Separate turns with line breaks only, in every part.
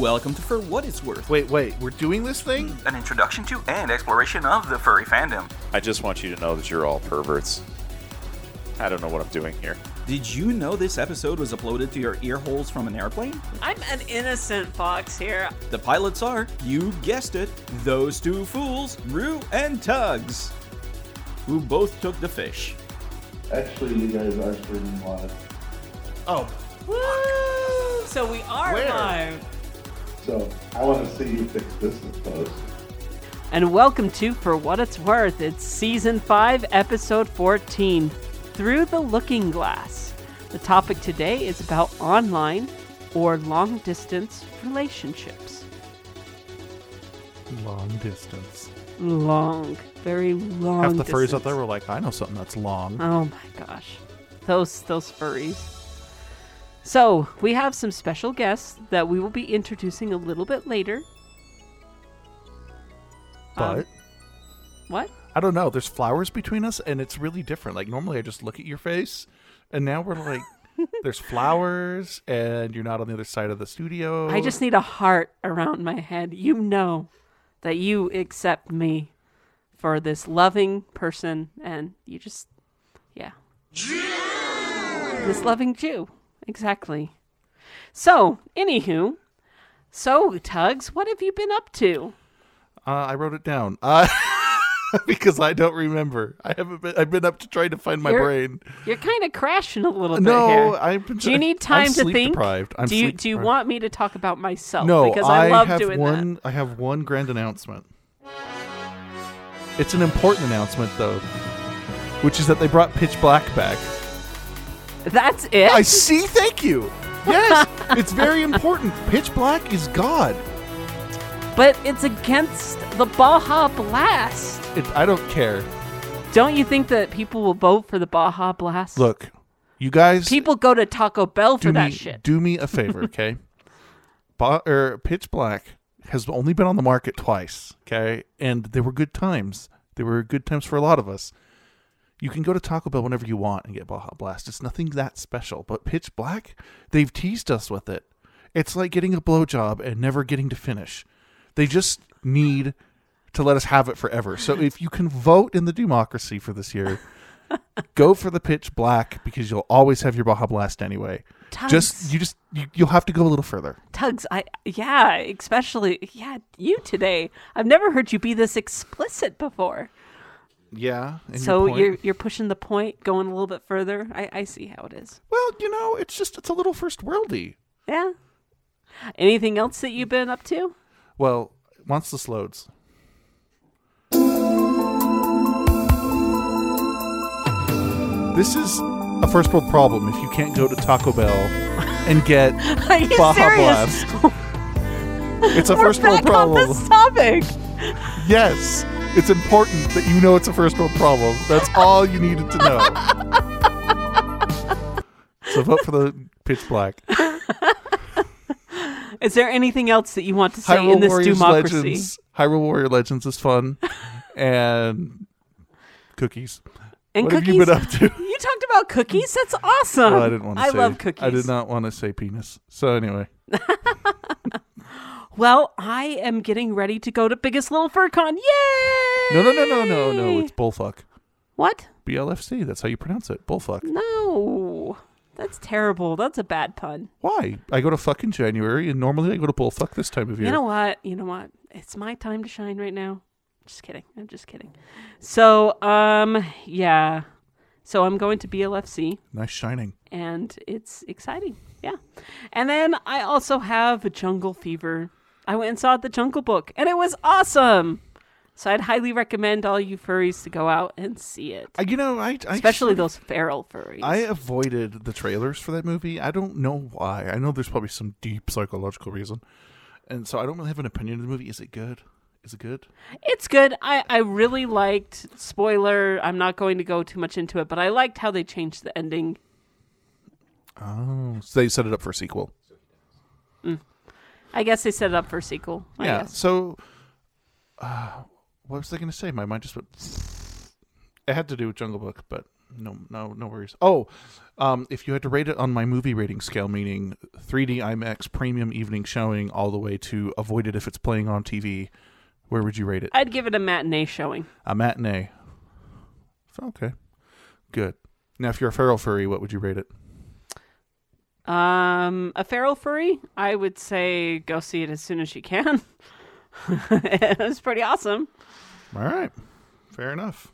Welcome to For What It's Worth.
Wait, wait, we're doing this thing?
An introduction to and exploration of the furry fandom.
I just want you to know that you're all perverts. I don't know what I'm doing here.
Did you know this episode was uploaded to your ear holes from an airplane?
I'm an innocent fox here.
The pilots are, you guessed it, those two fools, Rue and Tugs, who both took the fish.
Actually, you guys are streaming live.
Oh,
Woo! So we are
Where?
live.
So I want to see you fix this post.
And welcome to For What It's Worth. It's season 5, episode 14 Through the Looking Glass. The topic today is about online or long distance relationships.
long distance.
Long, very long.
Half the furries out there were like, I know something that's long.
Oh my gosh. Those those furries. So, we have some special guests that we will be introducing a little bit later.
But
Um, what?
I don't know. There's flowers between us, and it's really different. Like normally, I just look at your face, and now we're like, there's flowers, and you're not on the other side of the studio.
I just need a heart around my head. You know that you accept me for this loving person and you just yeah. This loving Jew. Exactly. So, anywho, so Tugs, what have you been up to?
Uh, I wrote it down. Uh, because I don't remember. I haven't been. I've been up to trying to find my
You're-
brain.
You're kind of crashing a little bit
No,
here.
I've been.
Do you need
I'm
time to
sleep
think?
Deprived. I'm
do you do you
deprived.
want me to talk about myself?
No,
because I, love
have
doing
one.
that.
I have one grand announcement. It's an important announcement, though, which is that they brought Pitch Black back.
That's it.
I see. Thank you. Yes, it's very important. Pitch Black is God.
but it's against the Baja Blast.
It, I don't care.
Don't you think that people will vote for the Baja Blast?
Look, you guys.
people go to Taco Bell for
do
that
me,
shit.
Do me a favor, okay? ba- or Pitch Black has only been on the market twice, okay? And they were good times. They were good times for a lot of us. You can go to Taco Bell whenever you want and get Baja Blast. It's nothing that special. But Pitch Black, they've teased us with it. It's like getting a blowjob and never getting to finish. They just need to let us have it forever. So if you can vote in the democracy for this year, go for the Pitch Black because you'll always have your Baja Blast anyway.
Tugs,
Just you just you, you'll have to go a little further.
Tugs, I yeah, especially yeah, you today. I've never heard you be this explicit before.
Yeah.
so
your
you're you're pushing the point, going a little bit further. I, I see how it is.
well, you know, it's just it's a little first worldy.
Yeah. Anything else that you've been up to?
Well, once this loads. This is a first world problem if you can't go to Taco Bell and get Baja
serious?
Blast. It's a
We're
first world
back on
problem.
this topic.
Yes. It's important that you know it's a first world problem. That's all you needed to know. so vote for the pitch black.
Is there anything else that you want to say
Hyrule
in this
Warriors
democracy?
Legends. Hyrule Warrior Legends is fun. and cookies.
And
what
cookies.
have you been up to?
You talked about cookies. That's awesome.
Well, I didn't want to
I
say.
love cookies.
I did not want to say penis. So anyway,
Well, I am getting ready to go to Biggest Little Fur Con. Yay!
no, no, no, no, no, no. It's bullfuck.
what?
BLFC. That's how you pronounce it. Bullfuck.
No, that's terrible. That's a bad pun.
Why? I go to fuck in January, and normally I go to bullfuck this time of year.
You know what? You know what? It's my time to shine right now. Just kidding. I'm just kidding. So, um, yeah. So I'm going to BLFC.
nice shining.
and it's exciting. Yeah. And then I also have Jungle Fever. I went and saw the Jungle Book, and it was awesome. So I'd highly recommend all you furries to go out and see it,
I, you know, I, I
especially those feral furries.
I avoided the trailers for that movie. I don't know why. I know there's probably some deep psychological reason, and so I don't really have an opinion of the movie. Is it good? Is it good?
it's good. I I really liked. Spoiler. I'm not going to go too much into it, but I liked how they changed the ending.
Oh, so they set it up for a sequel. Mm.
I guess they set it up for a sequel. I
yeah.
guess.
So, uh, what was I going to say? My mind just went. It had to do with Jungle Book, but No, no, no worries. Oh, um, if you had to rate it on my movie rating scale, meaning 3D IMAX premium evening showing, all the way to avoid it if it's playing on TV, where would you rate it?
I'd give it a matinee showing.
A matinee. Okay, good. Now, if you're a feral furry, what would you rate it?
Um, a feral furry, I would say go see it as soon as you can. it was pretty awesome.
All right, fair enough.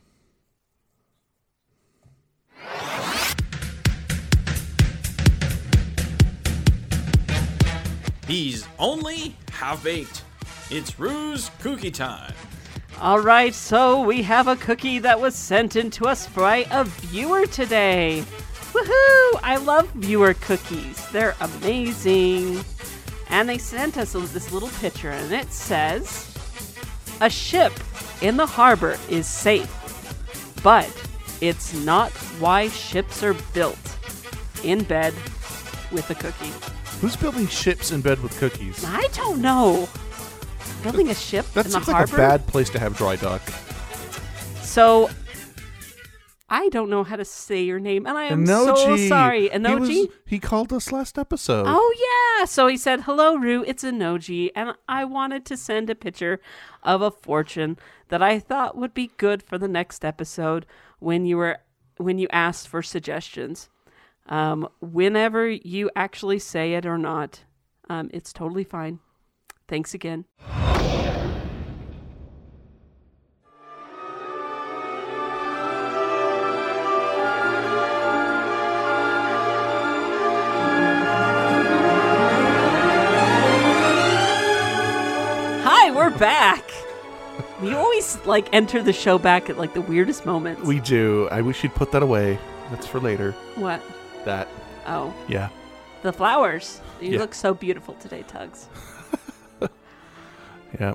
He's only half baked. It's Ruse cookie time.
All right, so we have a cookie that was sent in to us by a viewer today. Woohoo! I love viewer cookies. They're amazing. And they sent us this little picture, and it says A ship in the harbor is safe, but it's not why ships are built. In bed with a cookie.
Who's building ships in bed with cookies?
I don't know. Building a ship
That
in the
seems like
harbor?
a bad place to have dry dock.
So I don't know how to say your name, and I am so
Enoji.
sorry.
He,
Enoji.
was- he called us last episode.
Oh yeah. So he said, "Hello, Rue. It's Enoji, and I wanted to send a picture of a fortune that I thought would be good for the next episode when you were when you asked for suggestions. Um, whenever you actually say it or not, um, it's totally fine. Thanks again." Always like enter the show back at like the weirdest moments.
We do. I wish you'd put that away. That's for later.
what?
That.
Oh,
Yeah.
the flowers. You
Yeah.
look so beautiful today, Tugs.
Yeah.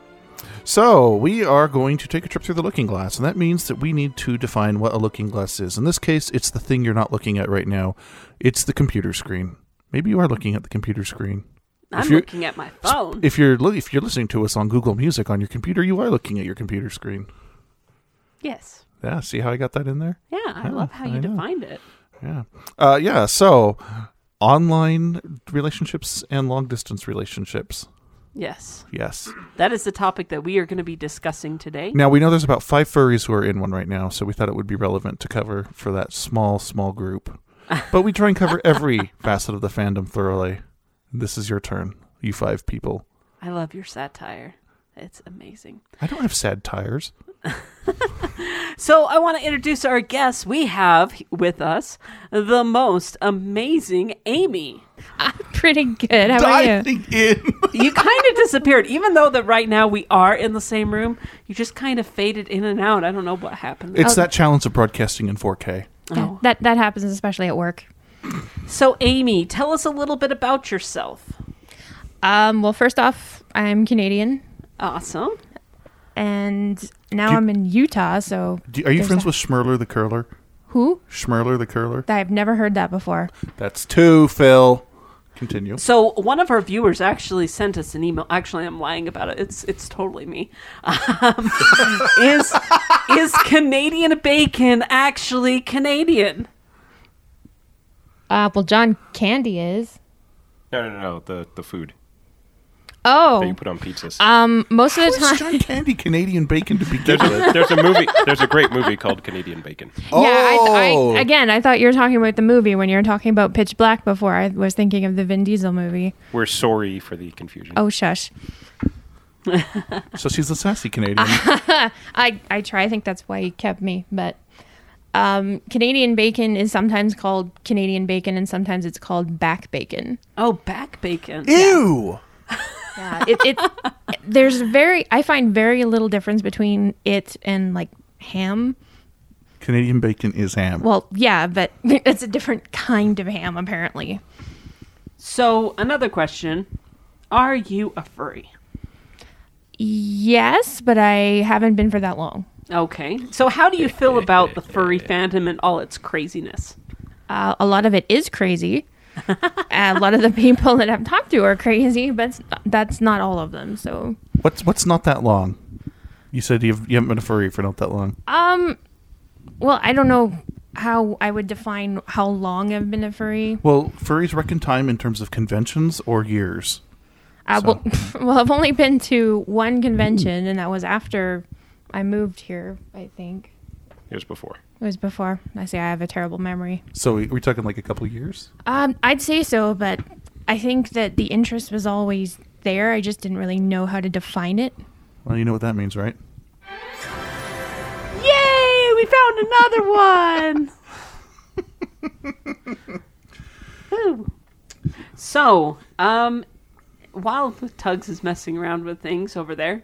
So we are going to take a trip through the looking glass, and that means that we need to define what a looking glass is. In this case, it's the thing you're not looking at right now. It's the computer screen. Maybe you are looking at the computer screen.
I'm looking at my phone.
If you're li- if you're listening to us on Google Music on your computer, you are looking at your computer screen.
yes.
Yeah. See how I got that in there?
Yeah, I
Yeah,
love how
I
you
know.
defined it.
Yeah. Uh, yeah. So, online relationships and long distance relationships.
Yes.
Yes.
That is the topic that we are going to be discussing today.
Now we know there's about five furries who are in one right now, so we thought it would be relevant to cover for that small, small group. But we try and cover every facet of the fandom thoroughly. This is your turn, you five people.
I love your satire. It's amazing.
I don't have sad tires.
So I want to introduce our guests. We have with us the most amazing Amy.
I'm Pretty good. How about you?
Diving in.
You kind of disappeared, even though that right now we are in the same room. You just kind of faded in and out. I don't know what happened.
it's oh. that challenge of broadcasting in 4K.
Oh.
that that happens especially at work.
So, Amy, tell us a little bit about yourself.
Um, well, first off, I'm Canadian,
Awesome.
and now
Do-
I'm in Utah. So,
Do, are you
There's
friends
that.
with Schmerler the curler?
who?
Schmerler the curler?
I've never heard that before.
That's two, Phil. Continue.
So, one of our viewers actually sent us an email. Actually, I'm lying about it. It's it's totally me. Um, is is Canadian bacon actually Canadian?
Uh, well, John Candy is.
No, no, no, the the food that
Oh,
you put on pizzas.
um, most of the
How is
time.
John Candy Canadian bacon to begin
there's
with?
a there's a movie. There's a great movie called Canadian Bacon.
Yeah, I,
Oh.
I, again, I thought you were talking about the movie when you were talking about Pitch Black before. I was thinking of the Vin Diesel movie.
We're sorry for the confusion.
Oh, shush.
So she's a sassy Canadian.
I, I try. I think that's why he kept me. But um, Canadian bacon is sometimes called Canadian bacon, and sometimes it's called back bacon.
Oh, back bacon.
Ew.
Yeah, it, it there's very I find very little difference between it and like ham.
Canadian bacon is ham.
Well, yeah, but it's a different kind of ham apparently.
So, another question: Are you a furry?
Yes, but I haven't been for that long.
Okay. So, how do you feel about the furry fandom and all its craziness?
Uh, a lot of it is crazy. a lot of the people that I've talked to are crazy, but that's not all of them. So,
What's what's not that long? You said you've, you haven't been a furry for not that long.
um, well, I don't know how I would define how long I've been a furry.
Well, furries reckon time in terms of conventions or years.
Uh, well, well, I've only been to one convention, and that was after I moved here. I think
It was before.
it was before. I say I have a terrible memory.
So we- we're talking like a couple of years.
Um, I'd say so, but I think that the interest was always there. I just didn't really know how to define it.
Well, you know what that means, right?
Yay! We found another one. Woo. So, um, while Tugs is messing around with things over there,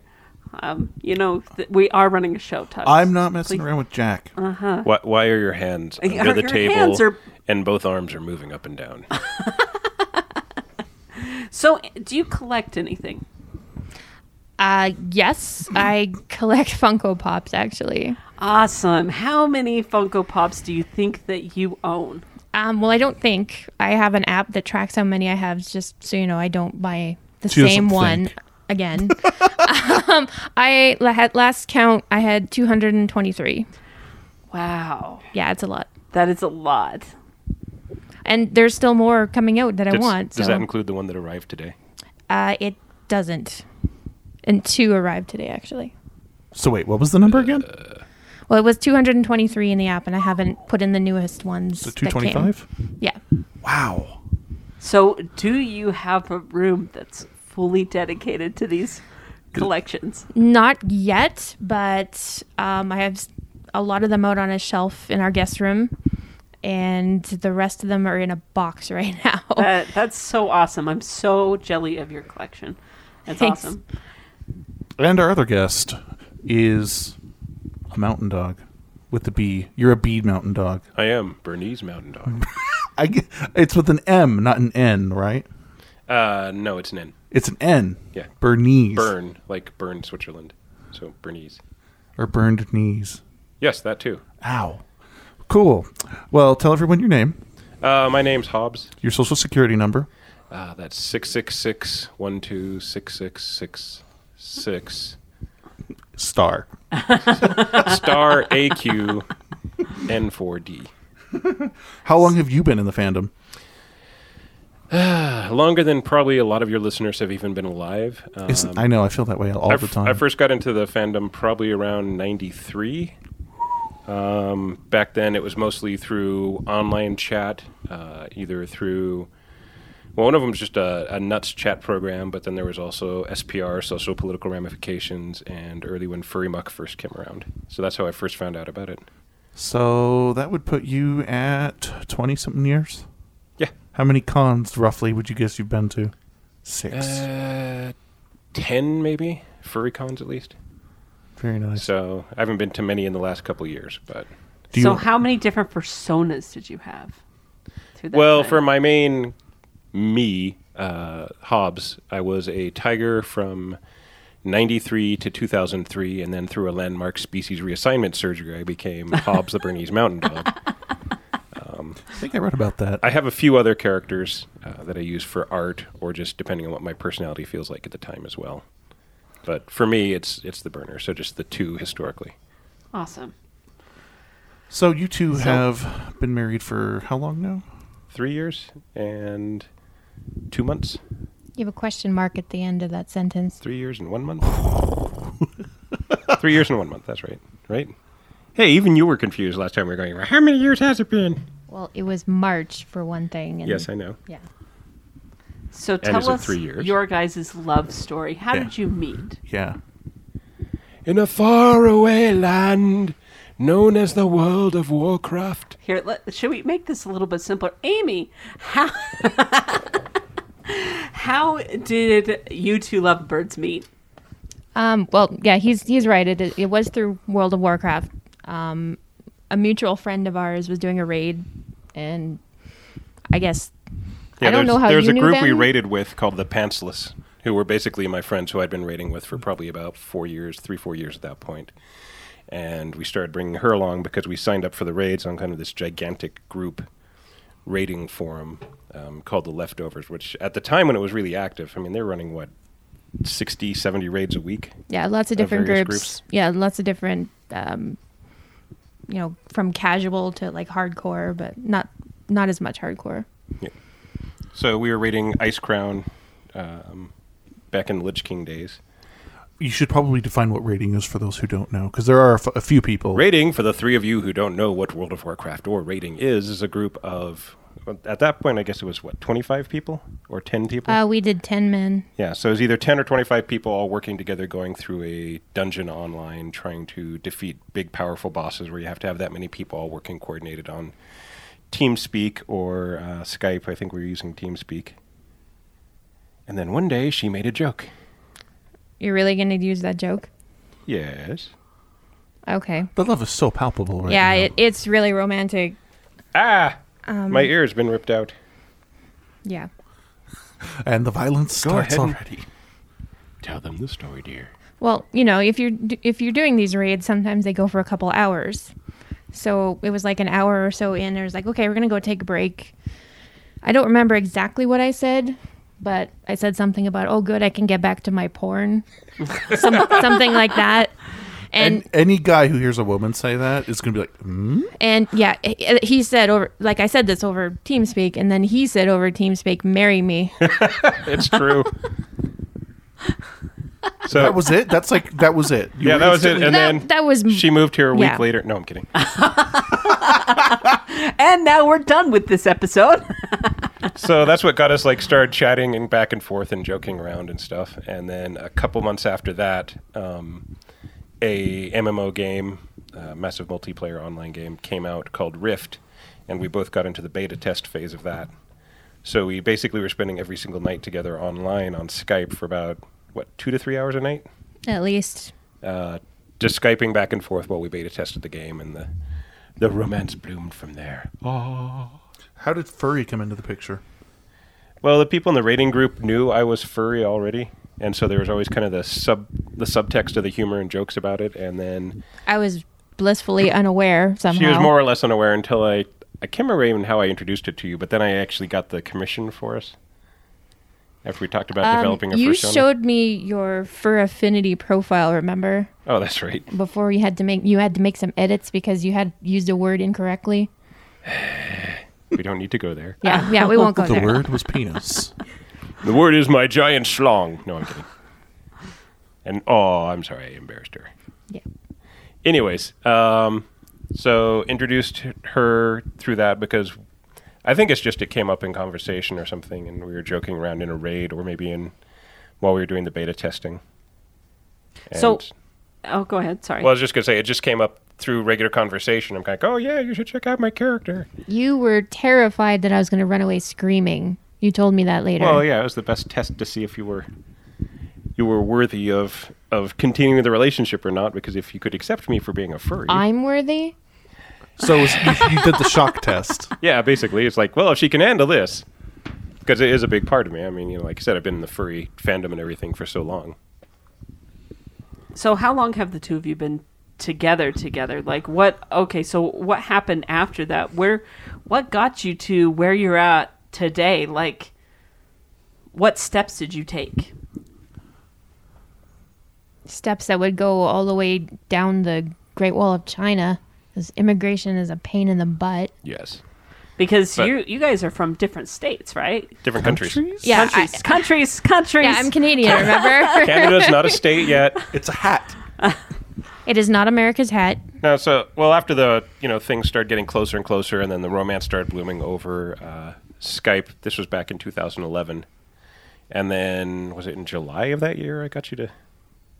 um, you know th- we are running a show. Tugs.
I'm not messing
Please-
around with Jack.
Uh Why, why are your hands under the
your
table
hands are-
and both arms are moving up and down?
So, do you collect anything?
Uh, yes, I collect Funko Pops actually.
Awesome. How many Funko Pops do you think that you own?
Um, well, I don't think I have an app that tracks how many I have, just so you know, I don't buy the
She doesn't
same one
think.
Again. um, I had last count, I had 223.
Wow,
Yeah, it's a lot,
that is a lot.
and there's still more coming out that I want.
does
so
that include the one that arrived today?
uh, it doesn't. And two arrived today, actually.
So wait, what was the number again?
Well, it was 223 in the app, and I haven't put in the newest ones.
The
that came.
225?
Yeah.
Wow.
So, do you have a room that's fully dedicated to these collections?
Not yet, but um, I have a lot of them out on a shelf in our guest room, and the rest of them are in a box right now.
That that's so awesome. I'm so jelly of your collection. That's
Thanks.
awesome.
And our other guest is a mountain dog with the B. You're a B mountain dog.
I am Bernese Mountain Dog.
I g it's with an M, not an N, right?
Uh, no, it's an N.
It's an N.
Yeah.
Bernese.
Bern, like Bern, Switzerland. So Bernese.
Or burned knees.
Yes, that too.
Ow. Cool. Well, tell everyone your name,
Uh, my name's Hobbs.
your social security number.
Uh, that's six six six one two six six six six
Star.
star AQ N4D.
How long have you been in the fandom?
Longer than probably a lot of your listeners have even been alive. Um,
I know. I feel that way all
I
the time.
I first got into the fandom probably around 93. Um, back then, it was mostly through online chat, uh, either through. Well, one of them was just a, a nuts chat program, but then there was also SPR, social political ramifications, and early when Furry Muck first came around. So that's how I first found out about it.
so that would put you at twenty something years.
Yeah.
How many cons roughly would you guess you've been to? Six.
Uh, 10 maybe? Furry cons at least.
Very nice.
So I haven't been to many in the last couple of years, but.
Do
so,
you-
how many different personas did you have? that
Well,
time?
for my main me, uh, Hobbs, I was a tiger from 93 to 2003, and then through a landmark species reassignment surgery, I became Hobbs the Bernese Mountain Dog.
I think I read about that.
I have a few other characters uh, that I use for art, or just depending on what my personality feels like at the time as well. But for me, it's it's the burner, so just the two historically.
awesome.
So you two
So-
have been married for how long now?
Three years and two months.
You have a question mark at the end of that sentence.
Three years and one month. Three years and one month. That's right. Right. Hey, even you were confused last time we were going. How many years has it been?
Well, it was March for one thing. And
Yes, I know.
Yeah.
So,
And
tell us
three years?
your guys' love story. How
Yeah.
did you meet?
Yeah.
In a faraway land known as the world of Warcraft.
Here, let, should we make this a little bit simpler? Amy, how how did you two lovebirds meet?
Um, well, yeah, he's he's right. It it was through World of Warcraft. Um, a mutual friend of ours was doing a raid, and I guess I don't
there's,
know how
There's
you
a
knew
group
them.
we raided with called the Pantsless, who were basically my friends who I'd been raiding with for probably about four years, three, four years at that point. And we started bringing her along because we signed up for the raids on kind of this gigantic group raiding forum um, called the Leftovers, which at the time when it was really active, I mean, they were running, what, 60, 70 raids a week?
Yeah, lots of
Of
different groups.
groups.
Yeah, lots of different um, you know, from casual to like hardcore, but not not as much hardcore. Yeah.
So we were raiding Icecrown um, back in Lich King days.
You should probably define what rating is for those who don't know, because there are a, f- a few people.
Raiding, for the three of you who don't know what World of Warcraft or raiding is, is a group of, at that point, I guess it was what, 25 people or 10 people?
Uh, we did ten men.
yeah, so it was either 10 or 25 people all working together going through a dungeon online trying to defeat big, powerful bosses where you have to have that many people all working coordinated on TeamSpeak or uh, Skype. I think we were using TeamSpeak. And then one day she made a joke.
You're really gonna use that joke?
Yes.
Okay.
The love is so palpable right
yeah,
now.
it, it's really romantic.
Ah!
Um,
My ear's been ripped out.
Yeah.
and the violence
Go
starts
ahead and-
already.
Tell them the story, dear.
Well, you know, if you're if you're doing these raids, sometimes they go for a couple hours. So it was like an hour or so in. It was like, okay, we're gonna go take a break. I don't remember exactly what I said, but I said something about, oh, good, I can get back to my porn, Some, something like that. And
And any guy who hears a woman say that is going to be like, hmm?
and yeah, he- he said over like I said this over TeamSpeak, and then he said over TeamSpeak, "Marry me."
It's true. so
That was it? That's like, that was it. You
yeah, that was it. And
That-
then
that was-
she moved here a week
yeah.
later. No, I'm kidding.
And now we're done with this episode.
so that's what got us like started chatting and back and forth and joking around and stuff. And then a couple months after that, um, a MMO game, uh, massive multiplayer online game, came out called Rift, and we both got into the beta test phase of that. So we basically were spending every single night together online on Skype for about what two to three hours a night.
At least
uh, just skyping back and forth while we beta tested the game, and the the romance bloomed from there.
Oh, how did furry come into the picture?
Well, the people in the rating group knew I was furry already, and so there was always kind of the sub the subtext of the humor and jokes about it. And then
I was blissfully unaware somehow.
she was more or less unaware until I I can't remember even how I introduced it to you, but then I actually got the commission for us after we talked about
Um,
developing a
you
persona.
showed me your Fur Affinity profile. Remember
oh, that's right.
before you had to make you had to make some edits because you had used a word incorrectly.
we don't need to go there.
Yeah, yeah, we won't go
The
there.
The word was penis.
The word is my giant schlong. No, I'm kidding. And oh, I'm sorry, I embarrassed her.
Yeah.
Anyways, um, so introduced her through that because I think it's just it came up in conversation or something, and we were joking around in a raid or maybe in while we were doing the beta testing.
So- oh, go ahead. Sorry.
well, I was just gonna say it just came up through regular conversation. I'm kind of, oh yeah, you should check out my character.
You were terrified that I was going to run away screaming. You told me that later.
Well, yeah, it was the best test to see if you were you were worthy of of continuing the relationship or not. Because if you could accept me for being a furry,
I'm worthy.
So you, you did the shock test.
yeah, basically, it's like, well, if she can handle this, because it is a big part of me. I mean, you know, like I said, I've been in the furry fandom and everything for so long.
So how long have the two of you been together together? Like what okay, so what happened after that? Where what got you to where you're at today? Like what steps did you take?
Steps that would go all the way down the Great Wall of China. Because immigration is a pain in the butt.
Yes,
Because
But-
you you guys are from different states, right?
different countries.
Yeah,
countries,
I-
countries, countries.
Yeah, I'm Canadian, remember?
Canada's not a state yet.
It's a hat.
it is not America's hat.
No, so well after the you know things started getting closer and closer, and then the romance started blooming over uh, Skype. This was back in 2011, and then was it in July of that year I got you to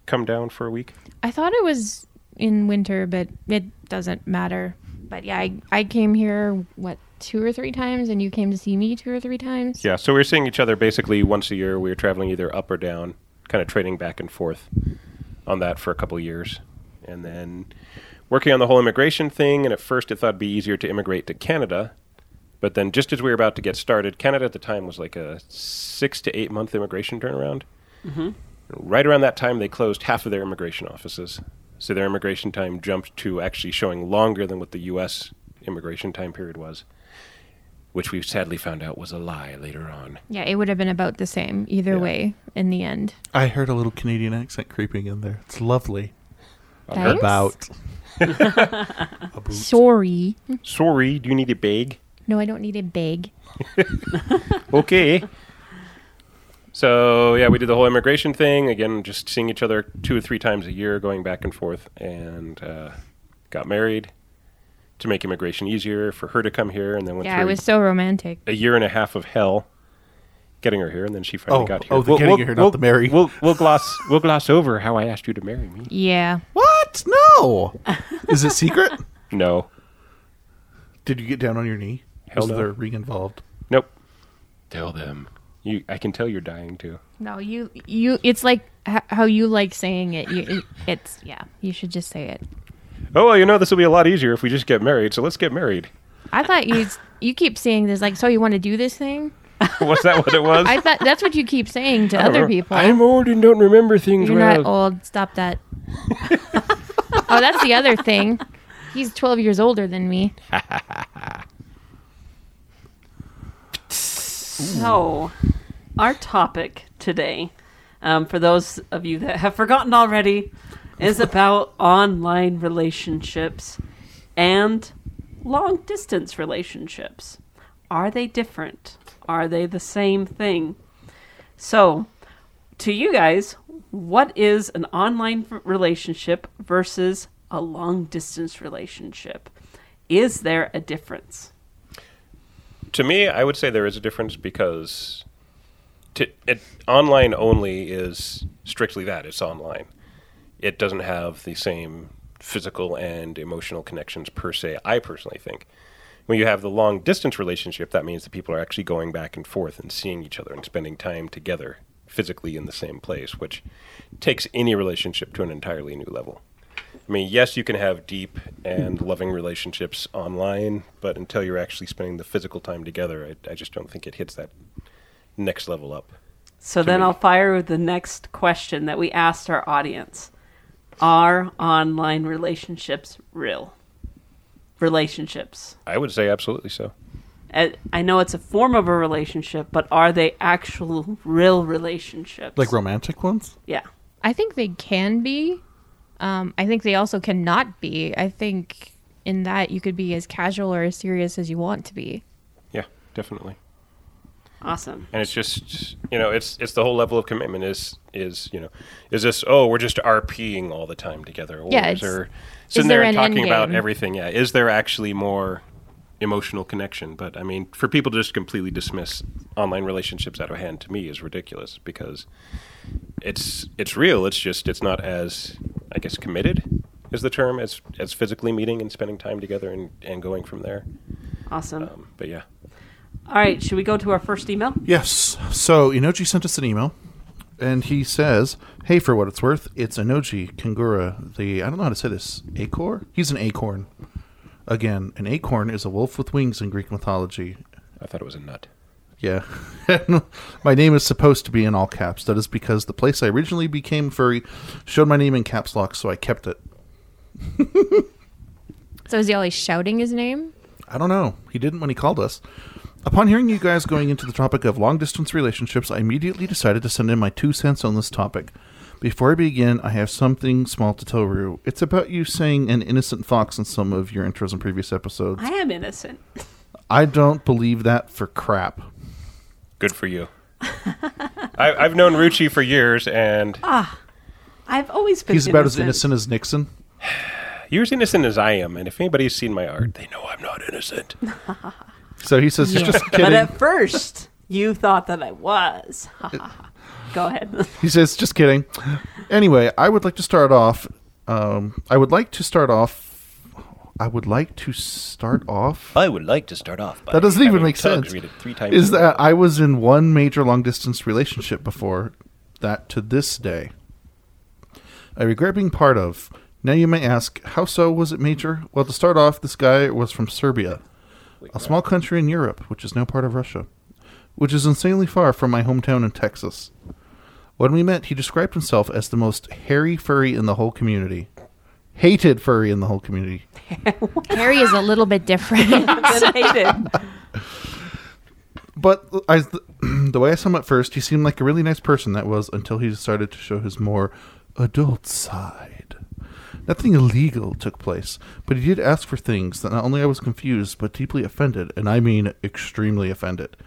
come down for a week?
I thought it was in winter, but it doesn't matter. But yeah, I, I came here, what, two or three times, and you came to see me two or three times?
Yeah, so we were seeing each other basically once a year. We were traveling either up or down, kind of trading back and forth on that for a couple of years, and then working on the whole immigration thing. And at first, it thought it'd be easier to immigrate to Canada, but then just as we were about to get started, Canada at the time was like a six to eight month immigration turnaround. Mm-hmm. Right around that time, they closed half of their immigration offices. So their immigration time jumped to actually showing longer than what the U.S. immigration time period was, which we sadly found out was a lie later on.
Yeah, it would have been about the same either
Yeah.
way in the end.
I heard a little Canadian accent creeping in there. It's lovely.
Thanks.
About.
Sorry.
Sorry, do you need a bag?
No, I don't need a bag.
okay. So yeah, we did the whole immigration thing again, just seeing each other two or three times a year, going back and forth, and uh, got married to make immigration easier for her to come here, and then went
Yeah,
through
it was so romantic.
a year and a half of hell getting her here, and then she finally
Oh,
got here.
oh, the getting her here, not the marry.
We'll, we'll gloss we'll gloss over how I asked you to marry me.
Yeah.
What? No. Is it secret?
No,
Did you get down on your knee?
Hell
Was
no.
there a ring involved?
nope. Tell them. You, I can tell you're dying too.
No, you you. It's like h- how you like saying it. You, it. It's yeah. You should just say it.
Oh well, you know this will be a lot easier if we just get married. So let's get married.
I thought you you keep saying this like so you want to do this thing.
Was that what it was?
I thought that's what you keep saying to other
know.
people.
I'm old and don't remember things
You're
well.
not old. Stop that. oh, that's the other thing. He's 12 years older than me.
So, our topic today, um, for those of you that have forgotten already, is about online relationships and long distance relationships. Are they different? Are they the same thing? So, to you guys, what is an online relationship versus a long distance relationship? Is there a difference?
To me, I would say there is a difference because to, it, online only is strictly that it's online. It doesn't have the same physical and emotional connections per se, I personally think. When you have the long distance relationship, that means that people are actually going back and forth and seeing each other and spending time together physically in the same place, which takes any relationship to an entirely new level. I mean, yes, you can have deep and loving relationships online, but until you're actually spending the physical time together, I, I just don't think it hits that next level up.
So then
me.
I'll fire with the next question that we asked our audience. Are online relationships real? Relationships.
I would say absolutely so.
Uh, I know it's a form of a relationship, but are they actual real relationships?
Like romantic ones?
yeah.
I think they can be. Um, I think they also cannot be. I think in that you could be as casual or as serious as you want to be.
Yeah, definitely.
Awesome.
And it's just you know, it's it's the whole level of commitment is is you know, is this oh we're just RPing all the time together? Or
Yeah,
is there sitting
there
there and
an
talking about everything? Yeah, is there actually more emotional connection? But I mean, for people to just completely dismiss online relationships out of hand to me is ridiculous because it's it's real. It's just it's not as I guess committed is the term as as physically meeting and spending time together and and going from there.
Awesome.
Um, but yeah.
All right. Should we go to our first email?
Yes. So Enoji sent us an email, and he says, "Hey, for what it's worth, it's Enoji Kangura. The I don't know how to say this. Acorn. He's an acorn. Again, an acorn is a wolf with wings in Greek mythology.
I thought it was a nut.
Yeah. my name is supposed to be in all caps. That is because the place I originally became furry showed my name in caps lock, so I kept it.
So is he always shouting his name?
I don't know. He didn't when he called us. Upon hearing you guys going into the topic of long distance relationships, I immediately decided to send in my two cents on this topic. Before I begin, I have something small to tell Rue. It's about you saying an innocent fox in some of your intros in previous episodes.
I am innocent.
I don't believe that for crap.
Good for you. I, I've known Ruchi for years, and Ah,
I've always been.
He's about as innocent as Nixon.
you're as innocent as I am. And if anybody's seen my art, they know I'm not innocent.
So he says,
Yeah.
just
But at first, you thought that I was. Go ahead.
He says, just kidding. Anyway, I would like to start off. Um, I would like to start off. I would like to start off.
I would like to start off by
That doesn't even make sense.
Read it three times
Is
in a row.
that I was in one major long distance relationship before that to this day. I regret being part of. Now you may ask, how so was it major? Well, to start off, this guy was from Serbia, a small country in Europe, which is now part of Russia, which is insanely far from my hometown in Texas. When we met, he described himself as the most hairy furry in the whole community. Hated furry in the whole community.
Harry is a little bit different.
Then hated.
But I, the way I saw him at first, he seemed like a really nice person. That was until he started to show his more adult side. Nothing illegal took place, but he did ask for things that not only I was confused, but deeply offended, and I mean extremely offended.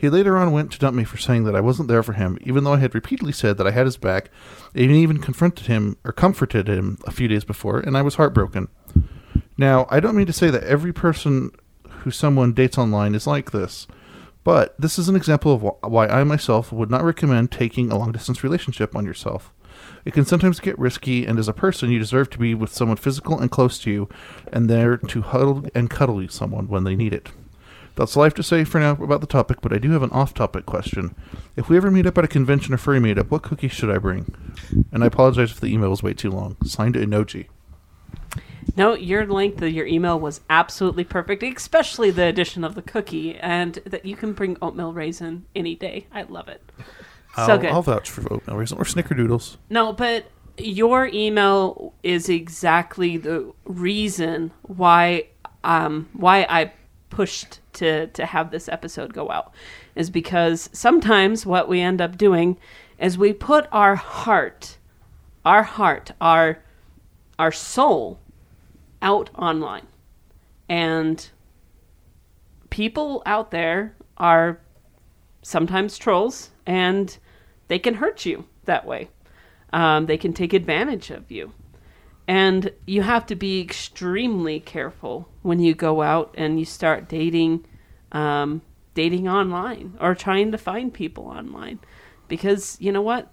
He later on went to dump me for saying that I wasn't there for him, even though I had repeatedly said that I had his back, and even confronted him or comforted him a few days before, and I was heartbroken. Now, I don't mean to say that every person who someone dates online is like this, but this is an example of why I myself would not recommend taking a long distance relationship on yourself. It can sometimes get risky, and as a person, you deserve to be with someone physical and close to you, and there to huddle and cuddle you someone when they need it. That's all I have to say for now about the topic, but I do have an off topic question. If we ever meet up at a convention or furry meetup, what cookies should I bring? And I apologize if the email was way too long. Signed Enoji.
No, your length of your email was absolutely perfect, especially the addition of the cookie, and that you can bring oatmeal raisin any day. I love it. So
I'll,
good.
I'll vouch for oatmeal raisin or snickerdoodles.
No, but your email is exactly the reason why um why I pushed to to have this episode go out is because sometimes what we end up doing is we put our heart our heart our our soul out online and people out there are sometimes trolls and they can hurt you that way um, they can take advantage of you. And you have to be extremely careful when you go out and you start dating, um, dating online or trying to find people online, because you know what,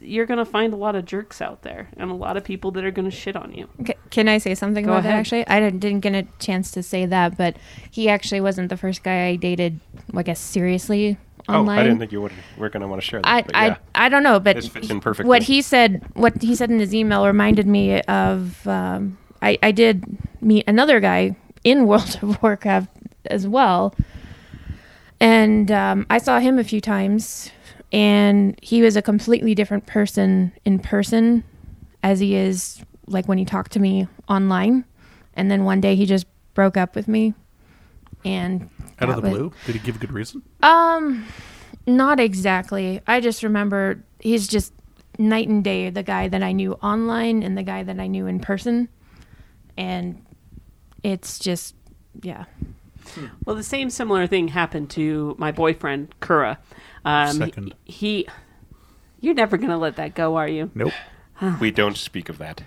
you're gonna find a lot of jerks out there and a lot of people that are gonna shit on you.
C- Can I say something
Go
about that? Actually, I didn't, didn't get a chance to say that, but he actually wasn't the first guy I dated. I guess seriously online.
Oh, I didn't think you would, were going to want to share that.
I,
but
I,
yeah.
I don't know, but
This fits
he-
in
what he said, what he said in his email reminded me of. Um, I, I did meet another guy in World of Warcraft as well, and um, I saw him a few times, and he was a completely different person in person, as he is like when he talked to me online, and then one day he just broke up with me, and
Out of the
was-
blue? Did he give a good reason?
um, not exactly. I just remember he's just night and day the guy that I knew online and the guy that I knew in person. And it's just, yeah.
Well, the same similar thing happened to my boyfriend Kura. Um,
Second.
He, he, you're never gonna let that go, are you?
Nope.
we don't speak of that.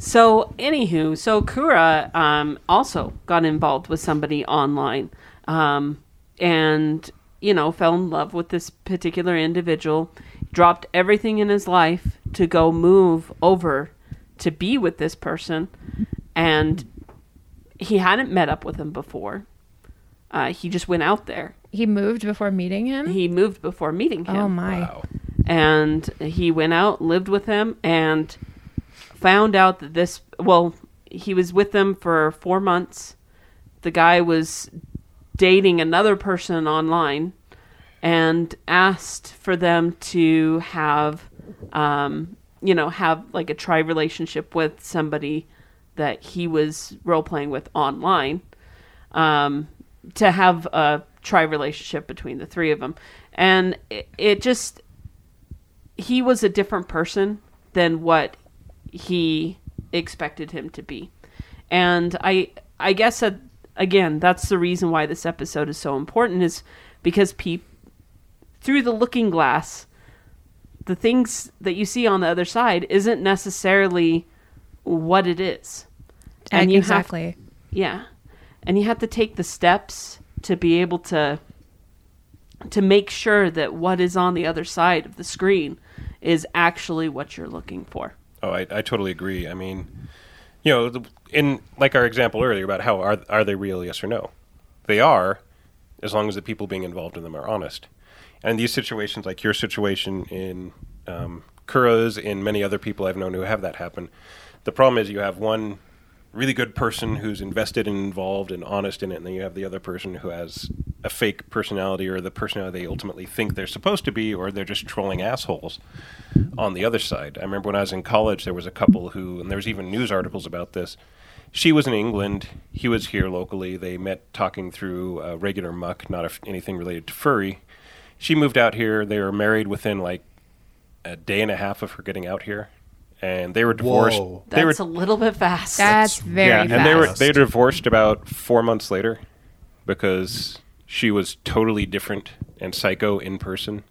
So, anywho, so Kura um, also got involved with somebody online, um, and you know fell in love with this particular individual. Dropped everything in his life to go move over to be with this person, and he hadn't met up with him before. Uh, he just went out there.
He moved before meeting him.
He moved before meeting him
oh my.
Wow.
and he went out lived with him and found out that this well he was with them for four months. The guy was dating another person online and asked for them to have um, you know have like a tri relationship with somebody that he was role playing with online um, to have a tri relationship between the three of them and it, it just he was a different person than what he expected him to be. And I I guess that again, that's the reason why this episode is so important is because peop through the looking glass the things that you see on the other side isn't necessarily what it is. And you
exactly.
yeah. And you have to take the steps to be able to to make sure that what is on the other side of the screen is actually what you're looking for.
Oh, I, I totally agree. I mean, you know, the- in like our example earlier about how are are they real? Yes or no? They are, as long as the people being involved in them are honest. And these situations, like your situation in um, and many other people I've known who have that happen, the problem is you have one really good person who's invested and involved and honest in it, and then you have the other person who has a fake personality or the personality they ultimately think they're supposed to be, or they're just trolling assholes on the other side. I remember when I was in college, there was a couple who, and there's even news articles about this. She was in England, he was here locally. They met talking through uh, regular muck, not anything related to furry. She moved out here. They were married within like a day and a half of her getting out here. And they were divorced.
Whoa.
They were
That's a little bit fast.
That's very
yeah,
fast.
and they were
fast.
they divorced about four months later because she was totally different and psycho in person.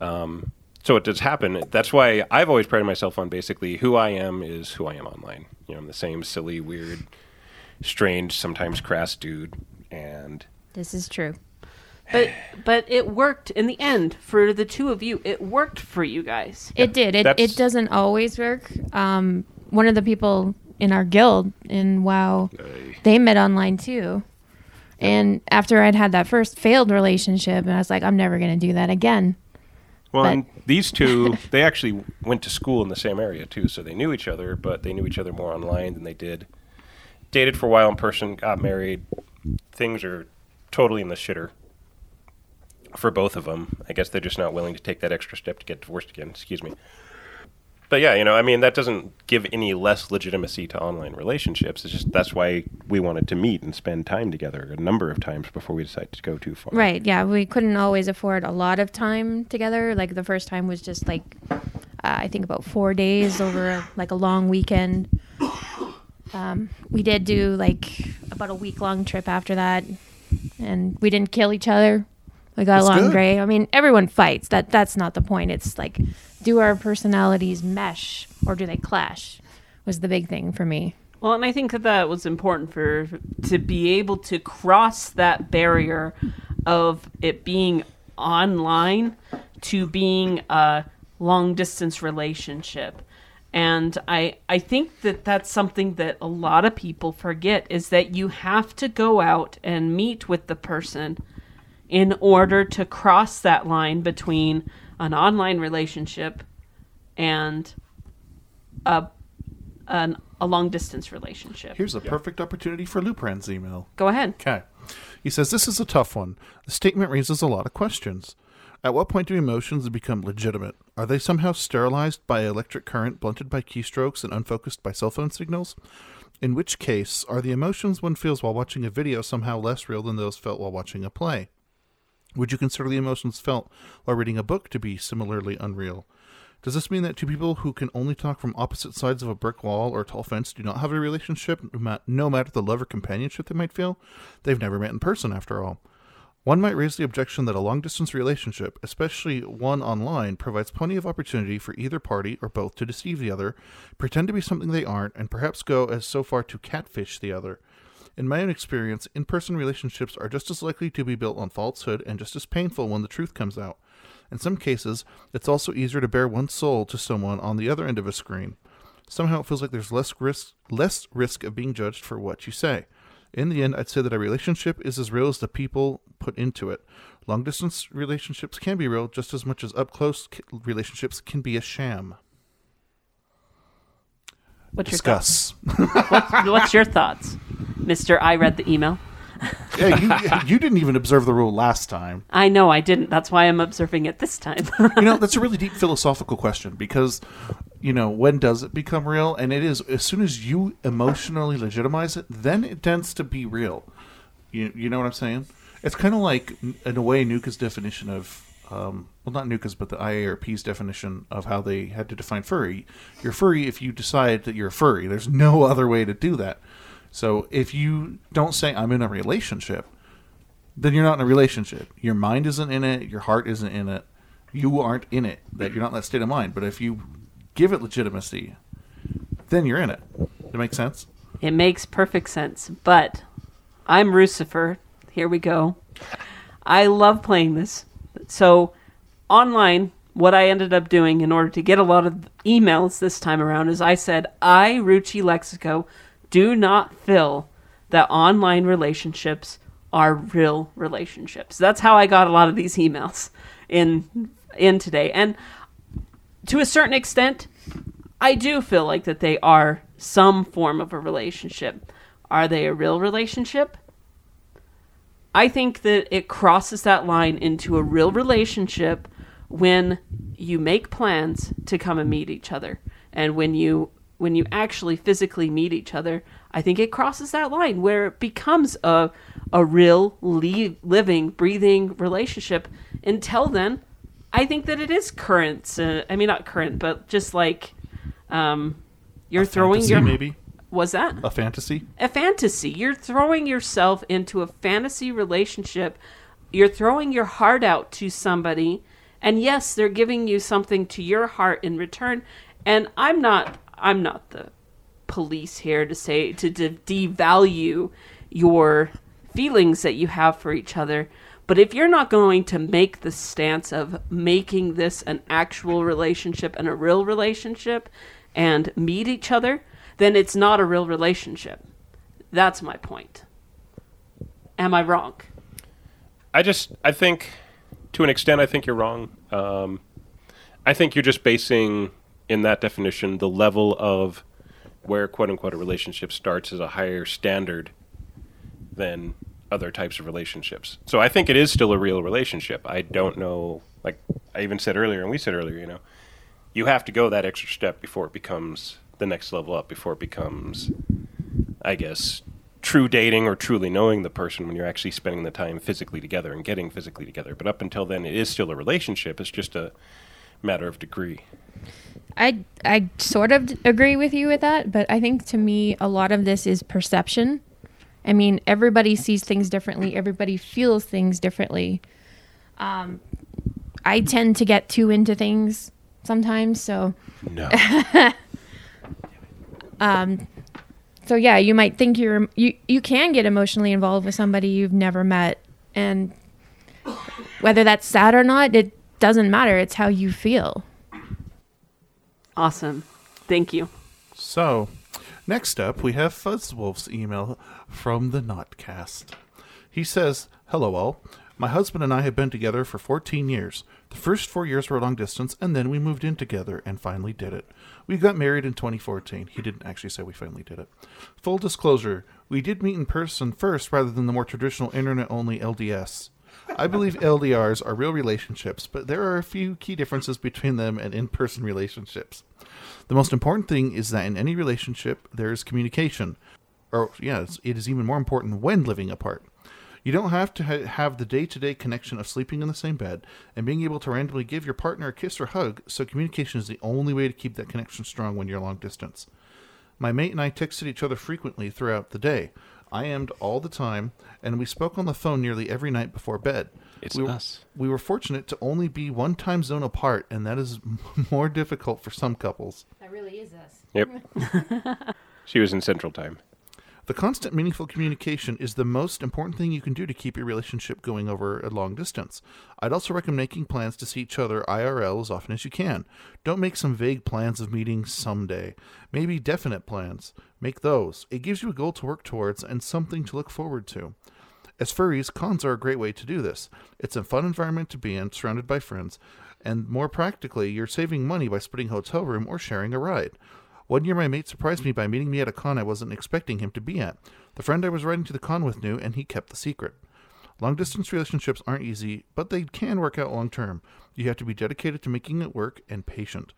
Um, so it does happen. That's why I've always prided myself on basically who I am is who I am online. You know, I'm the same silly, weird, strange, sometimes crass dude, and
This is true.
But but it worked in the end for the two of you. It worked for you guys.
It did. It
that's-
it doesn't always work. Um, one of the people in our guild in WoW, they met online too. And after I'd had that first failed relationship, and I was like, I'm never gonna do that again.
Well,
But-
and these two, they actually went to school in the same area too, so they knew each other, but they knew each other more online than they did. Dated for a while in person, got married. Things are totally in the shitter for both of them. I guess they're just not willing to take that extra step to get divorced again. Excuse me. But yeah, you know, I mean, that doesn't give any less legitimacy to online relationships. It's just that's why we wanted to meet and spend time together a number of times before we decided to go too far.
Right. Yeah. We couldn't always afford a lot of time together. Like the first time was just like, uh, I think about four days over like a long weekend. Um, we did do like about a week long trip after that, and we didn't kill each other. We got
That's
along
good.
great. I mean, everyone fights. That that's not the point. It's like, do our personalities mesh or do they clash? Was the big thing for me.
Well, and I think that that was important for to be able to cross that barrier of it being online to being a long distance relationship. And I I think that that's something that a lot of people forget is that you have to go out and meet with the person in order to cross that line between an online relationship and a an, a long distance relationship.
Here's a perfect opportunity for Lupran's email.
Go ahead.
Okay. He says, This is a tough one. The statement raises a lot of questions. At what point do emotions become legitimate? Are they somehow sterilized by electric current, blunted by keystrokes, and unfocused by cell phone signals? In which case, are the emotions one feels while watching a video somehow less real than those felt while watching a play? Would you consider the emotions felt while reading a book to be similarly unreal? Does this mean that two people who can only talk from opposite sides of a brick wall or tall fence do not have a relationship, no no matter the love or companionship they might feel? They've never met in person, after all. One might raise the objection that a long distance relationship, especially one online, provides plenty of opportunity for either party or both to deceive the other, pretend to be something they aren't, and perhaps go as so far to catfish the other. In my own experience, in person relationships are just as likely to be built on falsehood and just as painful when the truth comes out. In some cases, it's also easier to bare one's soul to someone on the other end of a screen. Somehow it feels like there's less risk less risk of being judged for what you say. In the end, I'd say that a relationship is as real as the people put into it. Long distance relationships can be real just as much as up close relationships can be a sham.
What's your thoughts?
Discuss.
What's, what's your thoughts, Mister? I read the email.
yeah, you, you didn't even observe the rule last time.
I know I didn't. That's why I'm observing it this time.
you know that's a really deep philosophical question because you know when does it become real and it is as soon as you emotionally legitimize it then it tends to be real you, you know what i'm saying it's kind of like in a way nuka's definition of um, well not nuka's but the iarp's definition of how they had to define furry you're furry if you decide that you're a furry there's no other way to do that so if you don't say i'm in a relationship then you're not in a relationship. Your mind isn't in it. Your heart isn't in it. You aren't in it. That you're not in that state of mind. But if you give it legitimacy, then you're in it. Does that make sense?
it makes perfect sense. But I'm Lucifer. Here we go. I love playing this. So online, what I ended up doing in order to get a lot of emails this time around is I said, I, Ruchi Lexico, do not feel that online relationships are real relationships. That's how I got a lot of these emails in in today. And to a certain extent, I do feel like that they are some form of a relationship. Are they a real relationship? I think that it crosses that line into a real relationship when you make plans to come and meet each other and when you when you actually physically meet each other i think it crosses that line where it becomes a a real li- living breathing relationship until then i think that it is current uh, i mean not current but just like Um, you're
A
throwing
fantasy,
your
maybe
was that
a fantasy.
a fantasy. You're throwing yourself into a fantasy relationship. You're throwing your heart out to somebody, and yes, they're giving you something to your heart in return. And I'm not I'm not the police here to say to, devalue your feelings that you have for each other. But if you're not going to make the stance of making this an actual relationship and a real relationship and meet each other, then it's not a real relationship. That's my point. Am I wrong?
I just, I think, to an extent, I think you're wrong. Um, I think you're just basing, in that definition, the level of where quote unquote a relationship starts is a higher standard than other types of relationships. So I think it is still a real relationship. I don't know, like I even said earlier, and we said earlier, you know, you have to go that extra step before it becomes the next level up, before it becomes, I guess, true dating or truly knowing the person when you're actually spending the time physically together and getting physically together. But up until then, it is still a relationship. It's just a matter of degree.
I I sort of agree with you with that, but I think to me a lot of this is perception. I mean, everybody sees things differently. Everybody feels things differently. Um, I tend to get too into things sometimes, so
No.
um, so yeah, you might think you're you you can get emotionally involved with somebody you've never met, and whether that's sad or not, it doesn't matter. It's how you feel.
Awesome. Thank you.
So, next up, we have Fuzzwolf's email from the Notcast. He says, Hello, all. My husband and I have been together for 14 years. The first four years were long distance, and then we moved in together and finally did it. We got married in 2014. He didn't actually say we finally did it. Full disclosure, we did meet in person first rather than the more traditional internet only LDS. I believe LDRs are real relationships, but there are a few key differences between them and in person relationships. The most important thing is that in any relationship, there is communication. Or, yeah, it's, it is even more important when living apart. You don't have to ha- have the day to day connection of sleeping in the same bed and being able to randomly give your partner a kiss or hug, so communication is the only way to keep that connection strong when you're long distance. My mate and I texted each other frequently throughout the day. I ammed all the time, and we spoke on the phone nearly every night before bed.
It's
we were,
us.
We were fortunate to only be one time zone apart, and that is more difficult for some couples.
That really is us.
Yep. she was in Central Time.
The constant, meaningful communication is the most important thing you can do to keep your relationship going over a long distance. I'd also recommend making plans to see each other IRL as often as you can. Don't make some vague plans of meeting someday. Maybe definite plans. Make those. It gives you a goal to work towards and something to look forward to. As furries, cons are a great way to do this. It's a fun environment to be in, surrounded by friends, and more practically, you're saving money by splitting hotel room or sharing a ride. One year, my mate surprised me by meeting me at a con I wasn't expecting him to be at. The friend I was riding to the con with knew, and he kept the secret. Long distance relationships aren't easy, but they can work out long term. You have to be dedicated to making it work and patient.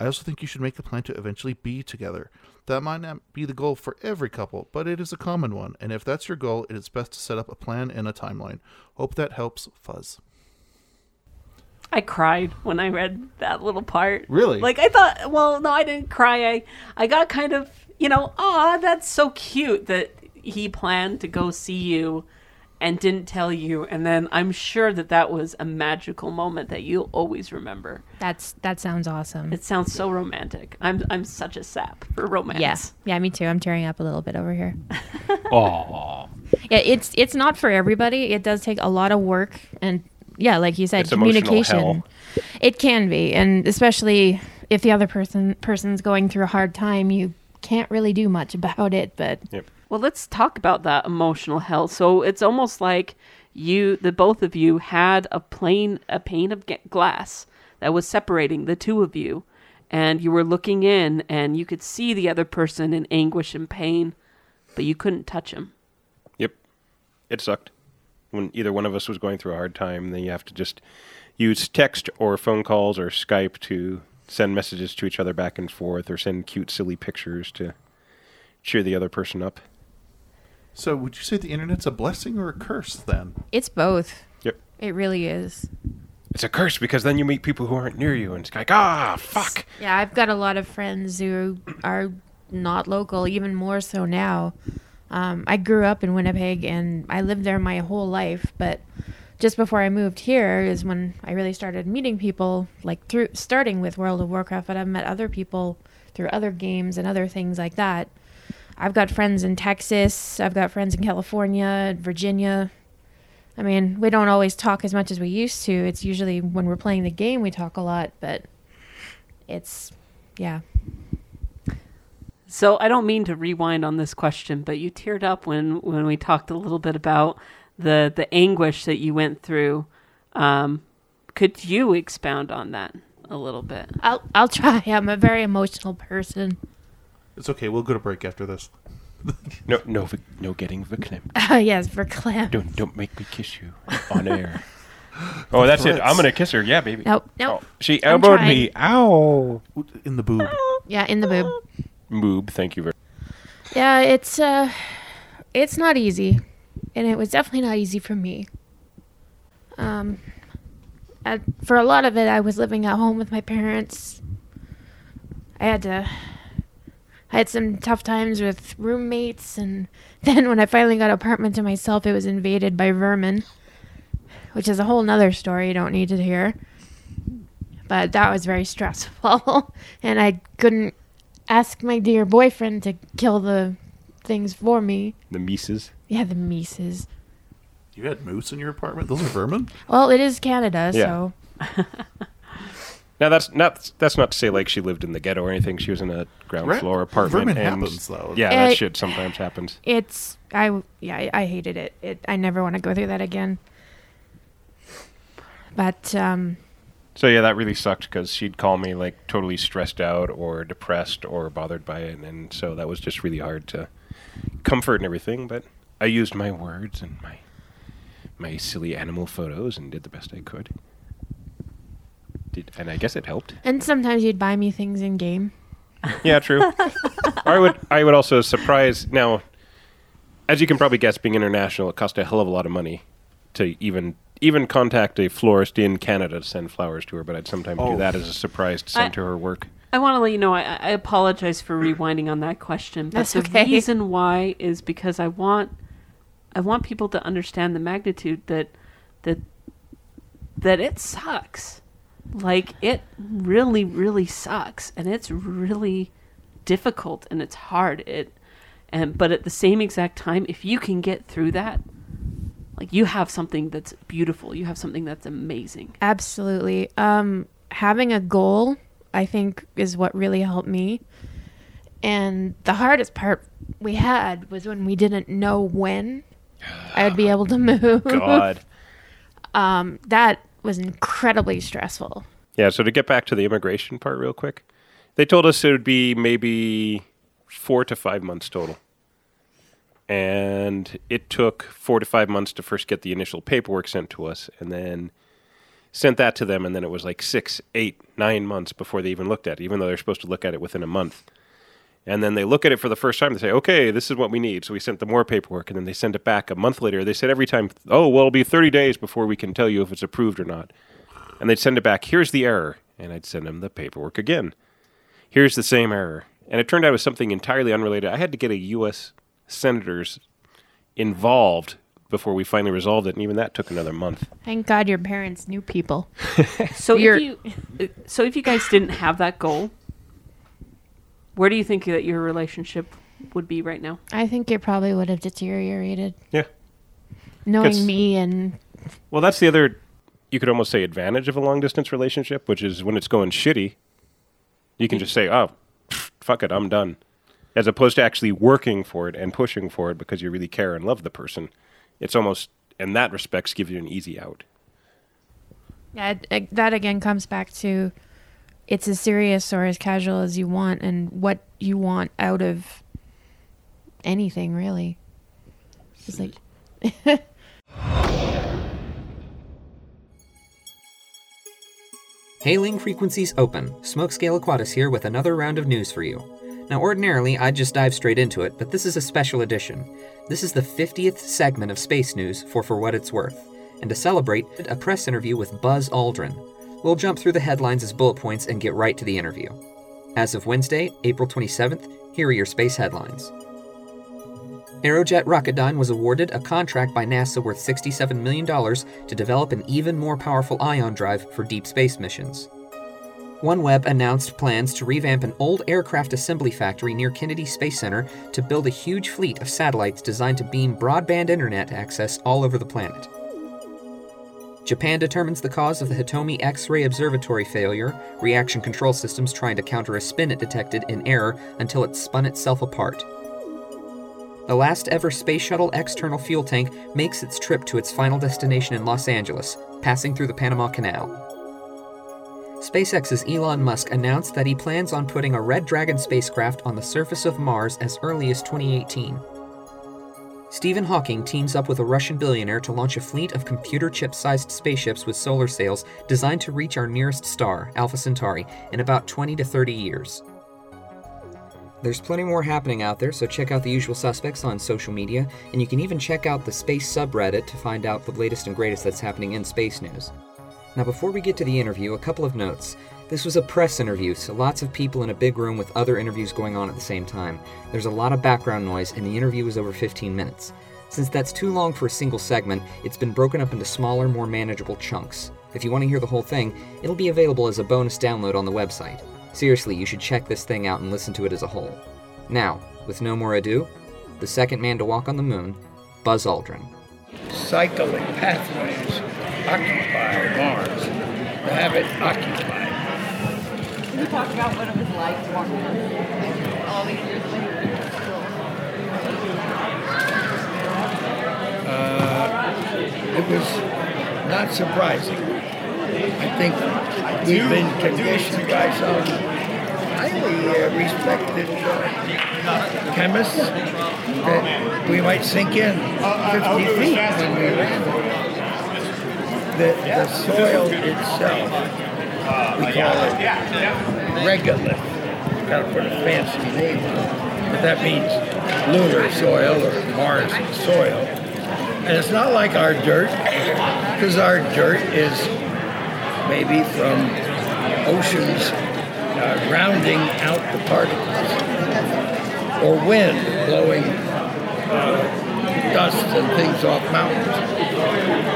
I also think you should make a plan to eventually be together. That might not be the goal for every couple, but it is a common one, and if that's your goal, it is best to set up a plan and a timeline. Hope that helps, Fuzz.
I cried when I read that little part.
Really?
Like I thought. Well, no, I didn't cry. I I got kind of you know, ah, that's so cute that he planned to go see you and didn't tell you, and then I'm sure that that was a magical moment that you'll always remember.
That's that sounds awesome.
It sounds so romantic. I'm I'm such a sap for romance.
yeah, yeah, me too. I'm tearing up a little bit over here.
Aww.
Yeah, it's it's not for everybody. It does take a lot of work and yeah, like you said,
It's
communication.
hell.
It can be, and especially if the other person person's going through a hard time, you can't really do much about it. But
Yep.
Well, let's talk about that emotional hell. So it's almost like you, the both of you, had a plane, a pane of glass that was separating the two of you, and you were looking in, and you could see the other person in anguish and pain, but you couldn't touch him.
Yep. It sucked. When either one of us was going through a hard time, then you have to just use text or phone calls or Skype to send messages to each other back and forth or send cute, silly pictures to cheer the other person up.
So, would you say the internet's a blessing or a curse then?
it's both.
Yep.
It really is.
it's a curse because then you meet people who aren't near you, and it's like, ah, fuck.
Yeah, I've got a lot of friends who are not local, even more so now. Um, I grew up in Winnipeg and I lived there my whole life, but just before I moved here is when I really started meeting people, like through starting with World of Warcraft, but I've met other people through other games and other things like that. I've got friends in Texas, I've got friends in California, Virginia. I mean, we don't always talk as much as we used to. It's usually when we're playing the game we talk a lot, but it's yeah.
So I don't mean to rewind on this question, but you teared up when when we talked a little bit about the the anguish that you went through. Um, could you expound on that a little bit?
I'll I'll try. I'm a very emotional person.
It's okay. We'll go to break after this.
No, no, vi- no getting verklempt.
Uh, yes, for clam.
Don't, don't make me kiss you on air. oh, that's it. I'm gonna kiss her. Yeah, baby.
Nope, nope.
Oh, she
I'm
elbowed me. Ow.
In the boob.
Yeah, in the boob.
Moob. Thank you very.
Yeah, it's uh, it's not easy, and it was definitely not easy for me. Um, at, for a lot of it, I was living at home with my parents. I had to. I had some tough times with roommates, and then when I finally got an apartment to myself, it was invaded by vermin, which is a whole nother story you don't need to hear. But that was very stressful, and I couldn't ask my dear boyfriend to kill the things for me.
The Mises.
Yeah, the Mises.
You had moose in your apartment? Those are vermin?
Well, it is Canada,
Yeah.
so
Now that's not that's not to say like she lived in the ghetto or anything. She was in a ground
Right.
floor apartment.
Vermin
and
happens, though.
Yeah,
Uh,
that shit sometimes happens.
it's I yeah I, I hated it. It I never want to go through that again. But um,
So yeah, that really sucked because she'd call me like totally stressed out or depressed or bothered by it, and so that was just really hard to comfort and everything. But I used my words and my my silly animal photos and did the best I could. Did, and I guess it helped.
and sometimes you'd buy me things in game.
Yeah, true. I would I would also surprise now. As you can probably guess, being international, it costs a hell of a lot of money to even even contact a florist in Canada to send flowers to her. But I'd sometimes
Oh.
do that as a surprise to send
I-
to her work.
I want to let you know I, I apologize for rewinding on that question, but
That's
the
okay.
reason why is because I want I want people to understand the magnitude that that that it sucks. Like it really really sucks and it's really difficult and it's hard. It and but at the same exact time if you can get through that like you have something that's beautiful. You have something that's amazing.
Absolutely. Um, having a goal, I think, is what really helped me. And the hardest part we had was when we didn't know when I would be able to move.
God.
Um, that was incredibly stressful.
Yeah, so to get back to the immigration part real quick, they told us it would be maybe four to five months total. And it took four to five months to first get the initial paperwork sent to us and then sent that to them. And then it was like six, eight, nine months before they even looked at it, even though they're supposed to look at it within a month. And then they look at it for the first time. They say, okay, this is what we need. So we sent them more paperwork. And then they send it back a month later. They said every time, oh, well, it'll be 30 days before we can tell you if it's approved or not and they'd send it back. Here's the error, and I'd send them the paperwork again. Here's the same error, and it turned out it was something entirely unrelated. I had to get a U.S. senators involved before we finally resolved it, and even that took another month.
Thank God your parents knew people.
So if you, so if you guys didn't have that goal, where do you think that your relationship would be right now?
I think it probably would have deteriorated.
Yeah.
Knowing
'Cause-
me and
Well, that's the other, you could almost say, advantage of a long distance relationship, which is when it's going shitty, you can just say, oh, pfft, fuck it, I'm done. As opposed to actually working for it and pushing for it because you really care and love the person. It's almost, in that respects, gives you an easy out.
Yeah, it- it- that again comes back to it's as serious or as casual as you want and what you want out of anything, really. It's like,
Hailing frequencies open. Smokescale Aquatis here with another round of news for you. Now, ordinarily, I'd just dive straight into it, but this is a special edition. This is the 50th segment of space news for For What It's Worth. and to celebrate, a press interview with Buzz Aldrin. We'll jump through the headlines as bullet points and get right to the interview. As of Wednesday, April 27th, here are your space headlines. Aerojet Rocketdyne was awarded a contract by NASA worth $67 million to develop an even more powerful ion drive for deep space missions. OneWeb announced plans to revamp an old aircraft assembly factory near Kennedy Space Center to build a huge fleet of satellites designed to beam broadband internet access all over the planet. Japan determines the cause of the Hitomi X ray observatory failure, reaction control systems trying to counter a spin it detected in error until it spun itself apart. The last ever Space Shuttle external fuel tank makes its trip to its final destination in Los Angeles, passing through the Panama Canal. SpaceX's Elon Musk announced that he plans on putting a Red Dragon spacecraft on the surface of Mars as early as 2018. Stephen Hawking teams up with a Russian billionaire to launch a fleet of computer chip sized spaceships with solar sails designed to reach our nearest star, Alpha Centauri, in about 20 to 30 years. There's plenty more happening out there, so check out the usual suspects on social media, and you can even check out the Space subreddit to find out the latest and greatest that's happening in space news. Now, before we get to the interview, a couple of notes. This was a press interview, so lots of people in a big room with other interviews going on at the same time. There's a lot of background noise, and the interview was over 15 minutes. Since that's too long for a single segment, it's been broken up into smaller, more manageable chunks. If you want to hear the whole thing, it'll be available as a bonus download on the website. Seriously, you should check this thing out and listen to it as a whole. Now, with no more ado, the second man to walk on the moon, Buzz Aldrin.
cycling pathways occupy Mars, to have it occupied.
Can you talk about what it was like to walk around all these years later?
Uh, it was not surprising. I think we've been conditioned by some highly uh, respected uh, chemists that we might sink in 50 feet when we land. The, the soil itself, we call it regolith. Got to put a fancy name on it, but that means lunar soil or Mars soil. And it's not like our dirt, because our dirt is maybe from oceans uh, rounding out the particles, or wind blowing uh, dust and things off mountains.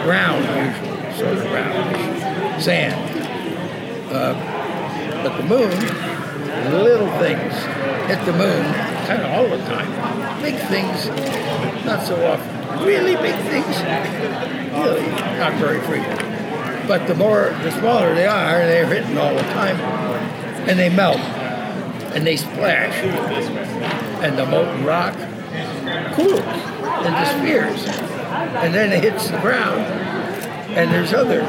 Ground usually, sort of round, sand. Uh, but the moon, little things hit the moon kind of all the time. Big things, not so often. Really big things, really not very frequent. But the more, the smaller they are, they're hitting all the time, and they melt, and they splash, and the molten rock cools into spheres, and then it hits the ground, and there's other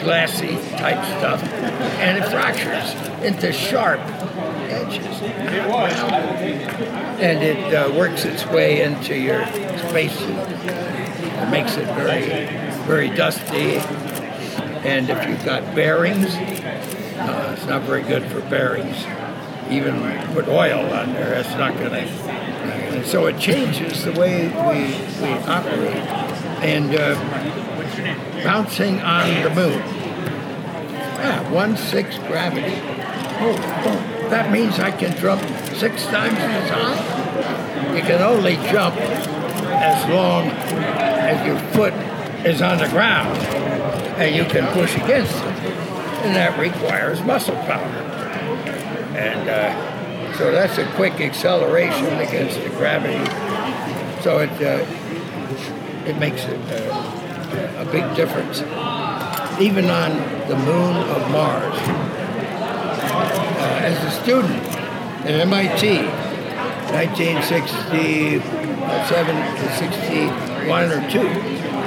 glassy type stuff, and it fractures into sharp edges, and it uh, works its way into your spacesuit. It makes it very, very dusty, and if you've got bearings, uh, it's not very good for bearings. Even put oil on there, that's not going to. And so it changes the way we, we operate. And uh, bouncing on the moon. Yeah, one six gravity. Oh, oh, that means I can jump six times as high? You can only jump as long as your foot is on the ground and you can push against it. And that requires muscle power. And uh, so that's a quick acceleration against the gravity. So it, uh, it makes it, uh, a big difference. Even on the moon of Mars. Uh, as a student at MIT, 1967 to 61 or 2,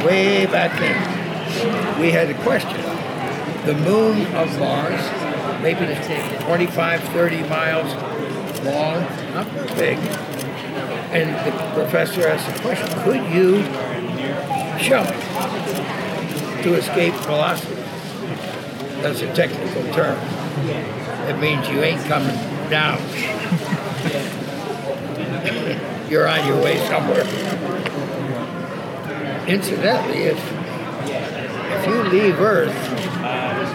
way back then, we had a question. The moon of Mars, maybe 25, 30 miles long, not very big. And the professor asked the question, could you jump to escape velocity? That's a technical term. It means you ain't coming down. You're on your way somewhere. Incidentally, if if you leave Earth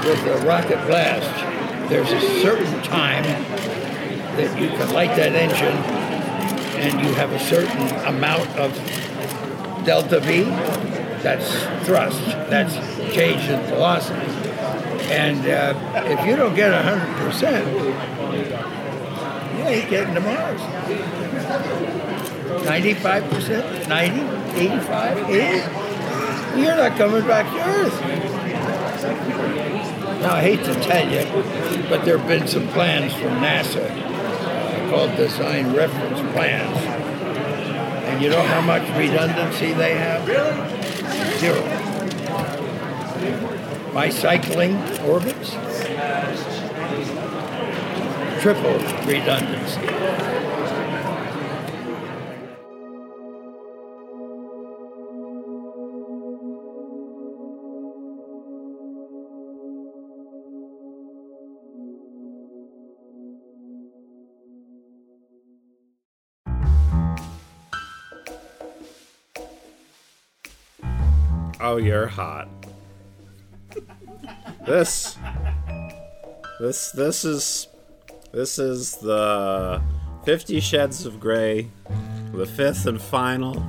with a rocket blast, there's a certain time that you can light that engine and you have a certain amount of delta V, that's thrust, that's change in velocity. And uh, if you don't get 100%, you ain't getting to Mars. 95%, 90, 85, 80, you're not coming back to Earth. Now, I hate to tell you, but there have been some plans from NASA uh, called design reference plans. And you know how much redundancy they have? Zero. Bicycling orbits? Triple redundancy.
Oh, you're hot. This, this, this is, this is the Fifty Shades of Grey, the fifth and final.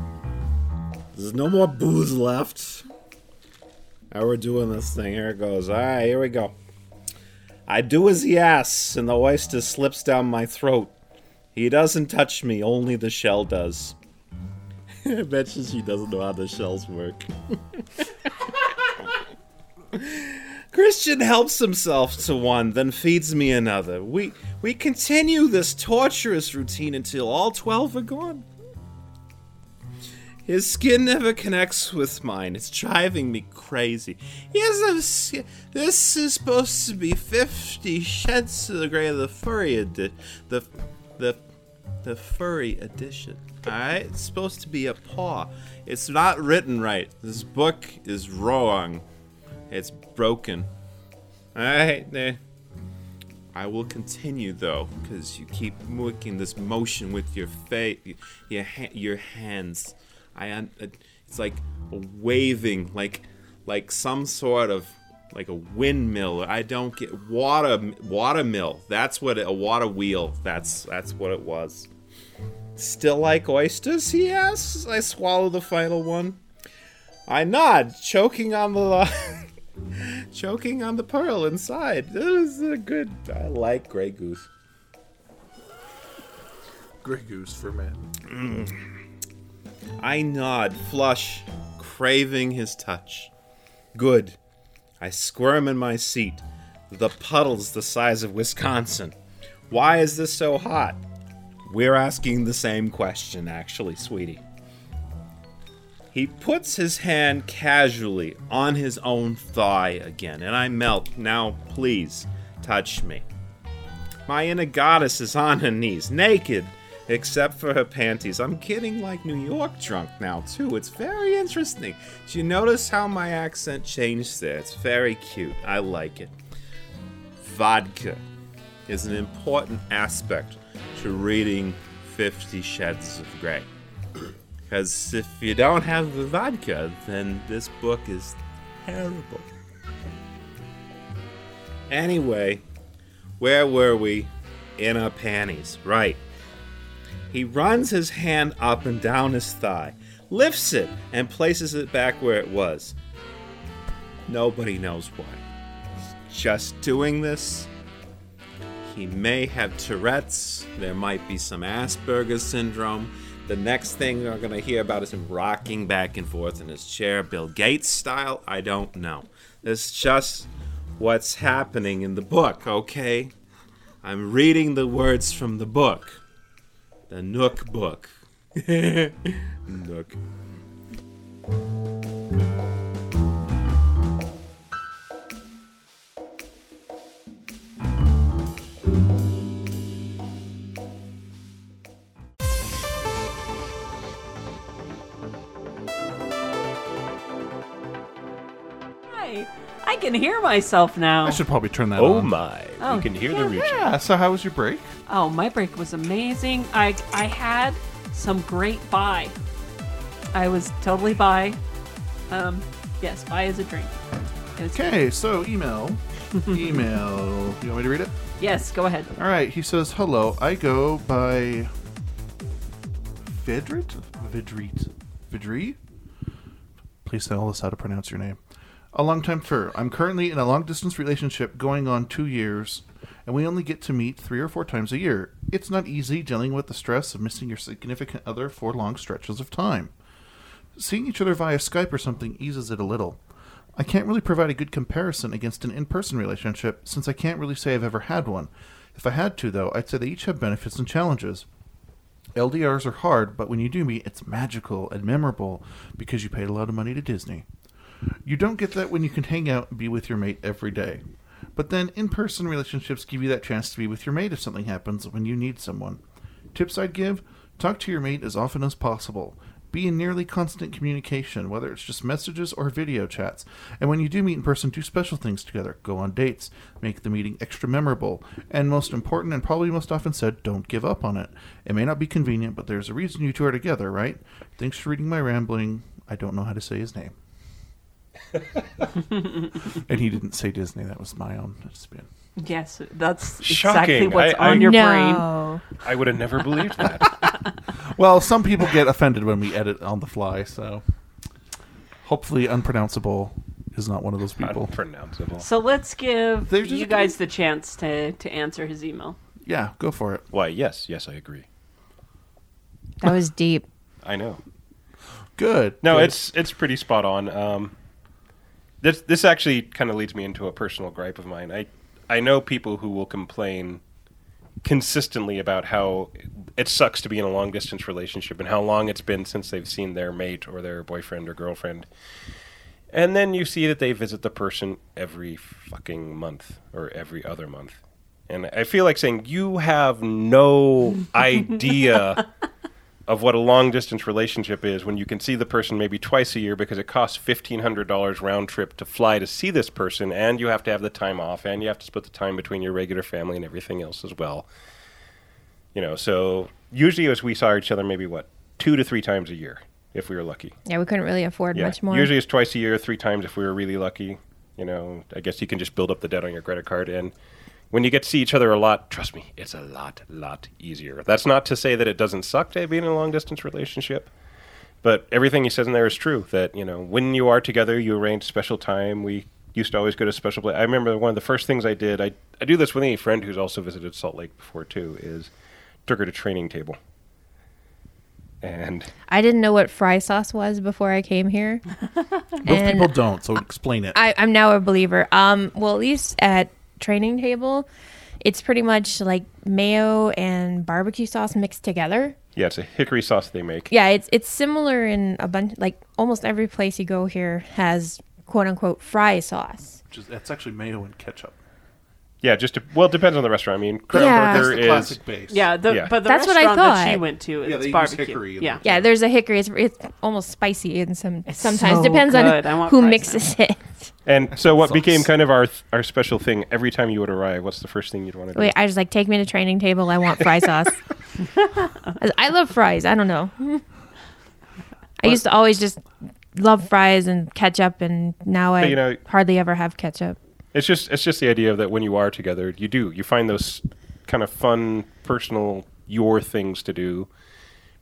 There's no more booze left. now we're doing this thing. Here it goes. All right, here we go. I do as he asks, and the oyster slips down my throat. He doesn't touch me, only the shell does. I bet she doesn't know how the shells work. Christian helps himself to one, then feeds me another. We we continue this torturous routine until all twelve are gone. His skin never connects with mine. It's driving me crazy. He has a skin. This is supposed to be Fifty Shades of the Grey of the Furry edi- the the the furry edition. Alright? It's supposed to be a paw. It's not written right. This book is wrong. It's broken. Alright? eh. I will continue though, because you keep making this motion with your face, your ha- your hands. I un- uh, it's like waving, like like some sort of like a windmill. I don't get water water mill. That's what it, a water wheel. That's that's what it was. Still like oysters? He asks. I swallow the final one. I nod, choking on the choking on the pearl inside. This is a good. I like Grey Goose.
Grey Goose for men. Mm.
I nod, flush, craving his touch. Good. I squirm in my seat. The puddle's the size of Wisconsin. Why is this so hot? We're asking the same question, actually, sweetie. He puts his hand casually on his own thigh again, and I melt. Now, please, touch me. My inner goddess is on her knees, naked, except for her panties. I'm getting like New York drunk now, too. It's very interesting. Do you notice how my accent changed there? It's very cute. I like it. Vodka is an important aspect to reading Fifty Shades of Grey. Because if you don't have the vodka, then this book is terrible. Anyway, where were we? In our panties. Right. He runs his hand up and down his thigh, lifts it, and places it back where it was. Nobody knows why. He's just doing this. He may have Tourette's. There might be some Asperger's syndrome. The next thing we're going to hear about is him rocking back and forth in his chair, Bill Gates style. I don't know. It's just what's happening in the book, okay? I'm reading the words from the book. The Nook book. Nook.
I can hear myself now.
I should probably turn that on.
Oh
on.
my!
Oh,
you can hear
yeah,
the reaching.
Yeah. So how was your break?
Oh, my break was amazing. I I had some great buy. I was totally buy. Um, yes, buy is a drink.
Okay, so email. email. You want me to read it?
Yes, go ahead.
All right. He says, "Hello. I go by Vidrit, Vidrit, Vidri. Please tell us how to pronounce your name. A long-time fur. I'm currently in a long-distance relationship going on two years, and we only get to meet three or four times a year. It's not easy dealing with the stress of missing your significant other for long stretches of time. Seeing each other via Skype or something eases it a little." I can't really provide a good comparison against an in person relationship since I can't really say I've ever had one. If I had to, though, I'd say they each have benefits and challenges. LDRs are hard, but when you do meet, it's magical and memorable because you paid a lot of money to Disney. You don't get that when you can hang out and be with your mate every day. But then in person relationships give you that chance to be with your mate if something happens when you need someone. Tips I'd give talk to your mate as often as possible. Be in nearly constant communication, whether it's just messages or video chats. And when you do meet in person, do special things together. Go on dates. Make the meeting extra memorable. And most important, and probably most often said, don't give up on it. It may not be convenient, but there's a reason you two are together, right? Thanks for reading my rambling. I don't know how to say his name. and he didn't say Disney. That was my own spin.
Yes, that's exactly what's
I-
on
I-
your
No.
I would have never believed that.
Well, some people get offended when we edit on the fly, so hopefully unpronounceable is not one of those people.
Unpronounceable.
brain. So let's give
There's just
you
a-
guys the chance to, to answer his email.
Yeah, go for it.
Why? Yes, yes, I agree.
That was deep.
I know.
Good.
No,
good.
it's it's pretty spot on. Um, this this actually kind of leads me into a personal gripe of mine. I I know people who will complain consistently about how it sucks to be in a long distance relationship and how long it's been since they've seen their mate or their boyfriend or girlfriend. And then you see that they visit the person every fucking month or every other month. And I feel like saying you have no idea of what a long distance relationship is when you can see the person maybe twice a year because it costs $1500 round trip to fly to see this person and you have to have the time off and you have to split the time between your regular family and everything else as well. You know so usually as we saw each other maybe what two to three times a year if we were lucky.
Yeah, we couldn't really afford
yeah
much more.
usually it's twice a year three times if we were really lucky. You know i guess you can just build up the debt on your credit card and when you get to see each other a lot, trust me, it's a lot, lot easier. That's not to say that it doesn't suck to be in a long distance relationship, but everything he says in there is true. That you know, when you are together, you arrange special time. We used to always go to special place. I remember one of the first things I did. I I do this with any friend who's also visited Salt Lake before too. Is took her to training table, and
I didn't know what fry sauce was before I came here.
Most
and
people don't, so explain it.
I, I'm now a believer. Um, well, at least at training table, it's pretty much like mayo and barbecue sauce mixed together.
yeah, it's a hickory sauce they make.
Yeah, it's it's similar in a bunch. Like almost every place you go here has quote unquote fry sauce.
Which is, that's actually mayo and ketchup.
Yeah, just to, well, it depends on the restaurant. I mean, Crown
Yeah.
Burger
That's the
is
classic base.
Yeah, the,
Yeah.
but the
That's what I
restaurant that she
thought.
went to,
Yeah,
it's
they use
barbecue.
hickory in
yeah.
Yeah, there's a hickory. It's, it's almost spicy and some sometimes
so
depends
good. I
on
want
who
fries
mixes it.
And so, what became kind of our our special thing every time you would arrive? What's the first thing you'd want to do?
Wait, I was like, take me to training table. I want fry sauce. I love fries. I don't know. I used to always just love fries and ketchup, and now I
But, you know-
hardly ever have ketchup.
It's just it's just the idea that when you are together, you do you find those kind of fun, personal, your things to do.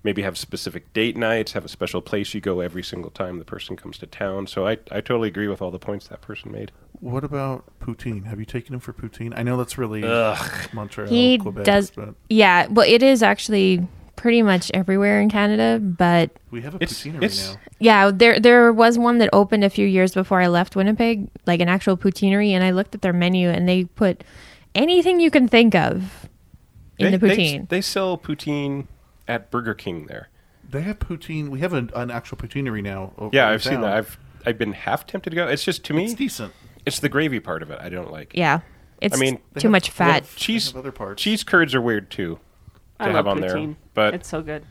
Maybe have specific date nights, have a special place you go every single time the person comes to town. So I I totally agree with all the points that person made.
What about poutine? Have you taken him for poutine? I know that's really
Ugh.
Montreal,
He
Quebec,
does.
but
Yeah, well, it is actually pretty much everywhere in Canada, but
we have a
It's-
poutinerie
it's-
now.
yeah, there there was one that opened a few years before I left Winnipeg, like an actual poutinerie, and I looked at their menu and they put anything you can think of in
They-
the poutine.
They, sell poutine at Burger King there.
They have poutine. We have an, an actual poutinerie now. over
Yeah, I've seen that. I've I've been half tempted to go. It's just to me,
It's decent.
it's the gravy part of it I don't like.
yeah, it's
I mean,
too
have-
much
they have-
fat.
Cheese
other parts.
cheese curds are weird too to
I
have
love
on there.
poutine.
But
it's so good.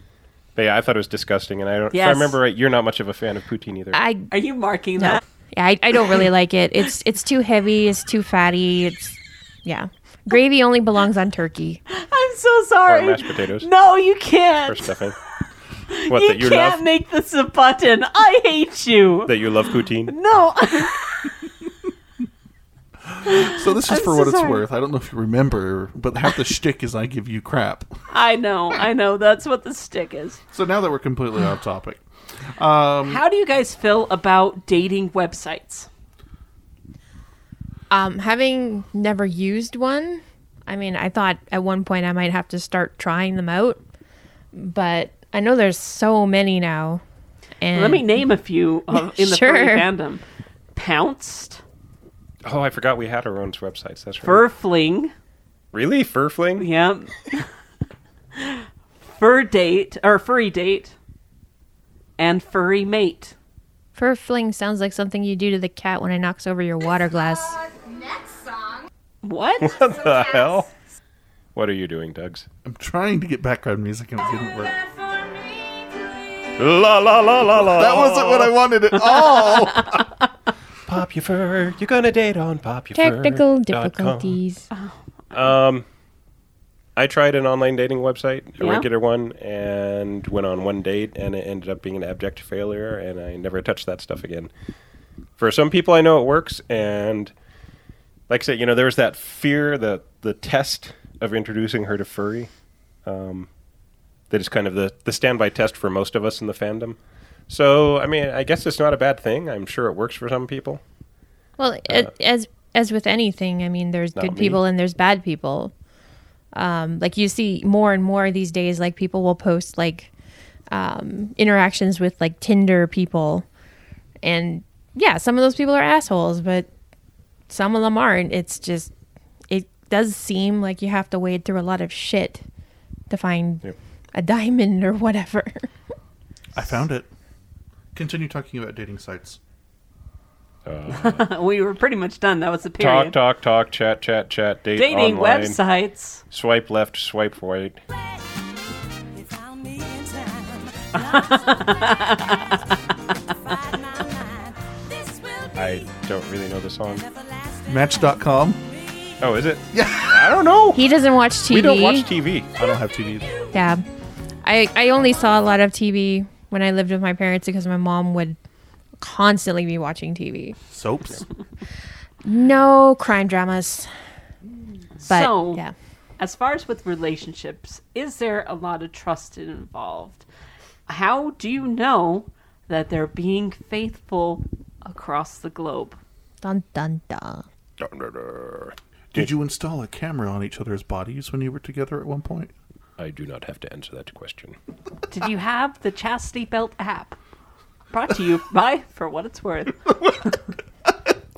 But yeah, I thought it was disgusting, and I don't. If I remember right, you're not much of a fan of poutine either.
I
Are you marking
no,
that?
yeah, I, I don't really like it. It's it's too heavy. It's too fatty. It's yeah. Gravy only belongs on turkey.
I'm so sorry.
Or mashed potatoes.
No, you can't.
or stuffing. What
you
that you
can't
love?
make this a button. I hate you.
That you love poutine?
No.
So this is
I'm
for
so
what it's worth. I don't know if you remember, but half the shtick is I give you crap.
I know, I know. That's what the stick is.
So now that we're completely off topic, um,
How do you guys feel about dating websites?
Um, having never used one, I mean, I thought at one point I might have to start trying them out, but I know there's so many now. And
Let me name a few of, in the
Sure.
furry fandom. Pounced,
Oh, I forgot we had our own websites. That's right.
Furfling,
really? Furfling?
yep. Fur date or furry date, and furry mate.
Fur fling sounds like something you do to the cat when it knocks over your water glass.
What?
What the hell? What are you doing, Tugs?
I'm trying to get background music and it didn't work.
La la la la la.
That wasn't what I wanted at all.
Pop your fur. You're gonna date on pop your
Technical difficulties.
Um, I tried an online dating website, a
Yeah?
regular one, and went on one date, and it ended up being an abject failure, and I never touched that stuff again. For some people, I know it works, and like I said, you know, there was that fear, the the test of introducing her to furry. Um, that is kind of the the standby test for most of us in the fandom. So, I mean, I guess it's not a bad thing. I'm sure it works for some people.
Well, it, as as with anything, I mean, there's good
me.
people and there's bad people. Um, like you see more and more these days, like people will post like um, interactions with like Tinder people, and yeah, some of those people are assholes, but some of them aren't. It's just it does seem like you have to wade through a lot of shit to find
Yep.
a diamond or whatever.
I found it. Continue talking about dating sites.
Uh, we were pretty much done. That was the
Talk,
period.
talk, talk, talk, chat, chat, chat, date
Dating
online.
websites.
Swipe left, swipe right. I don't really know the song.
Match.com.
Oh, is it? Yeah. I don't know.
he doesn't watch TV.
We don't watch TV.
I don't have TV.
Yeah. I I only saw a lot of TV when I lived with my parents because my mom would constantly be watching TV.
Soaps.
No crime dramas. But
so,
yeah.
as far as with relationships, is there a lot of trust involved? How do you know that they're being faithful across the globe?
Dun dun dun.
Did you install a camera on each other's bodies when you were together at one point?
I do not have to answer that question.
Did you have the Chastity Belt app? Brought to you by For What It's Worth.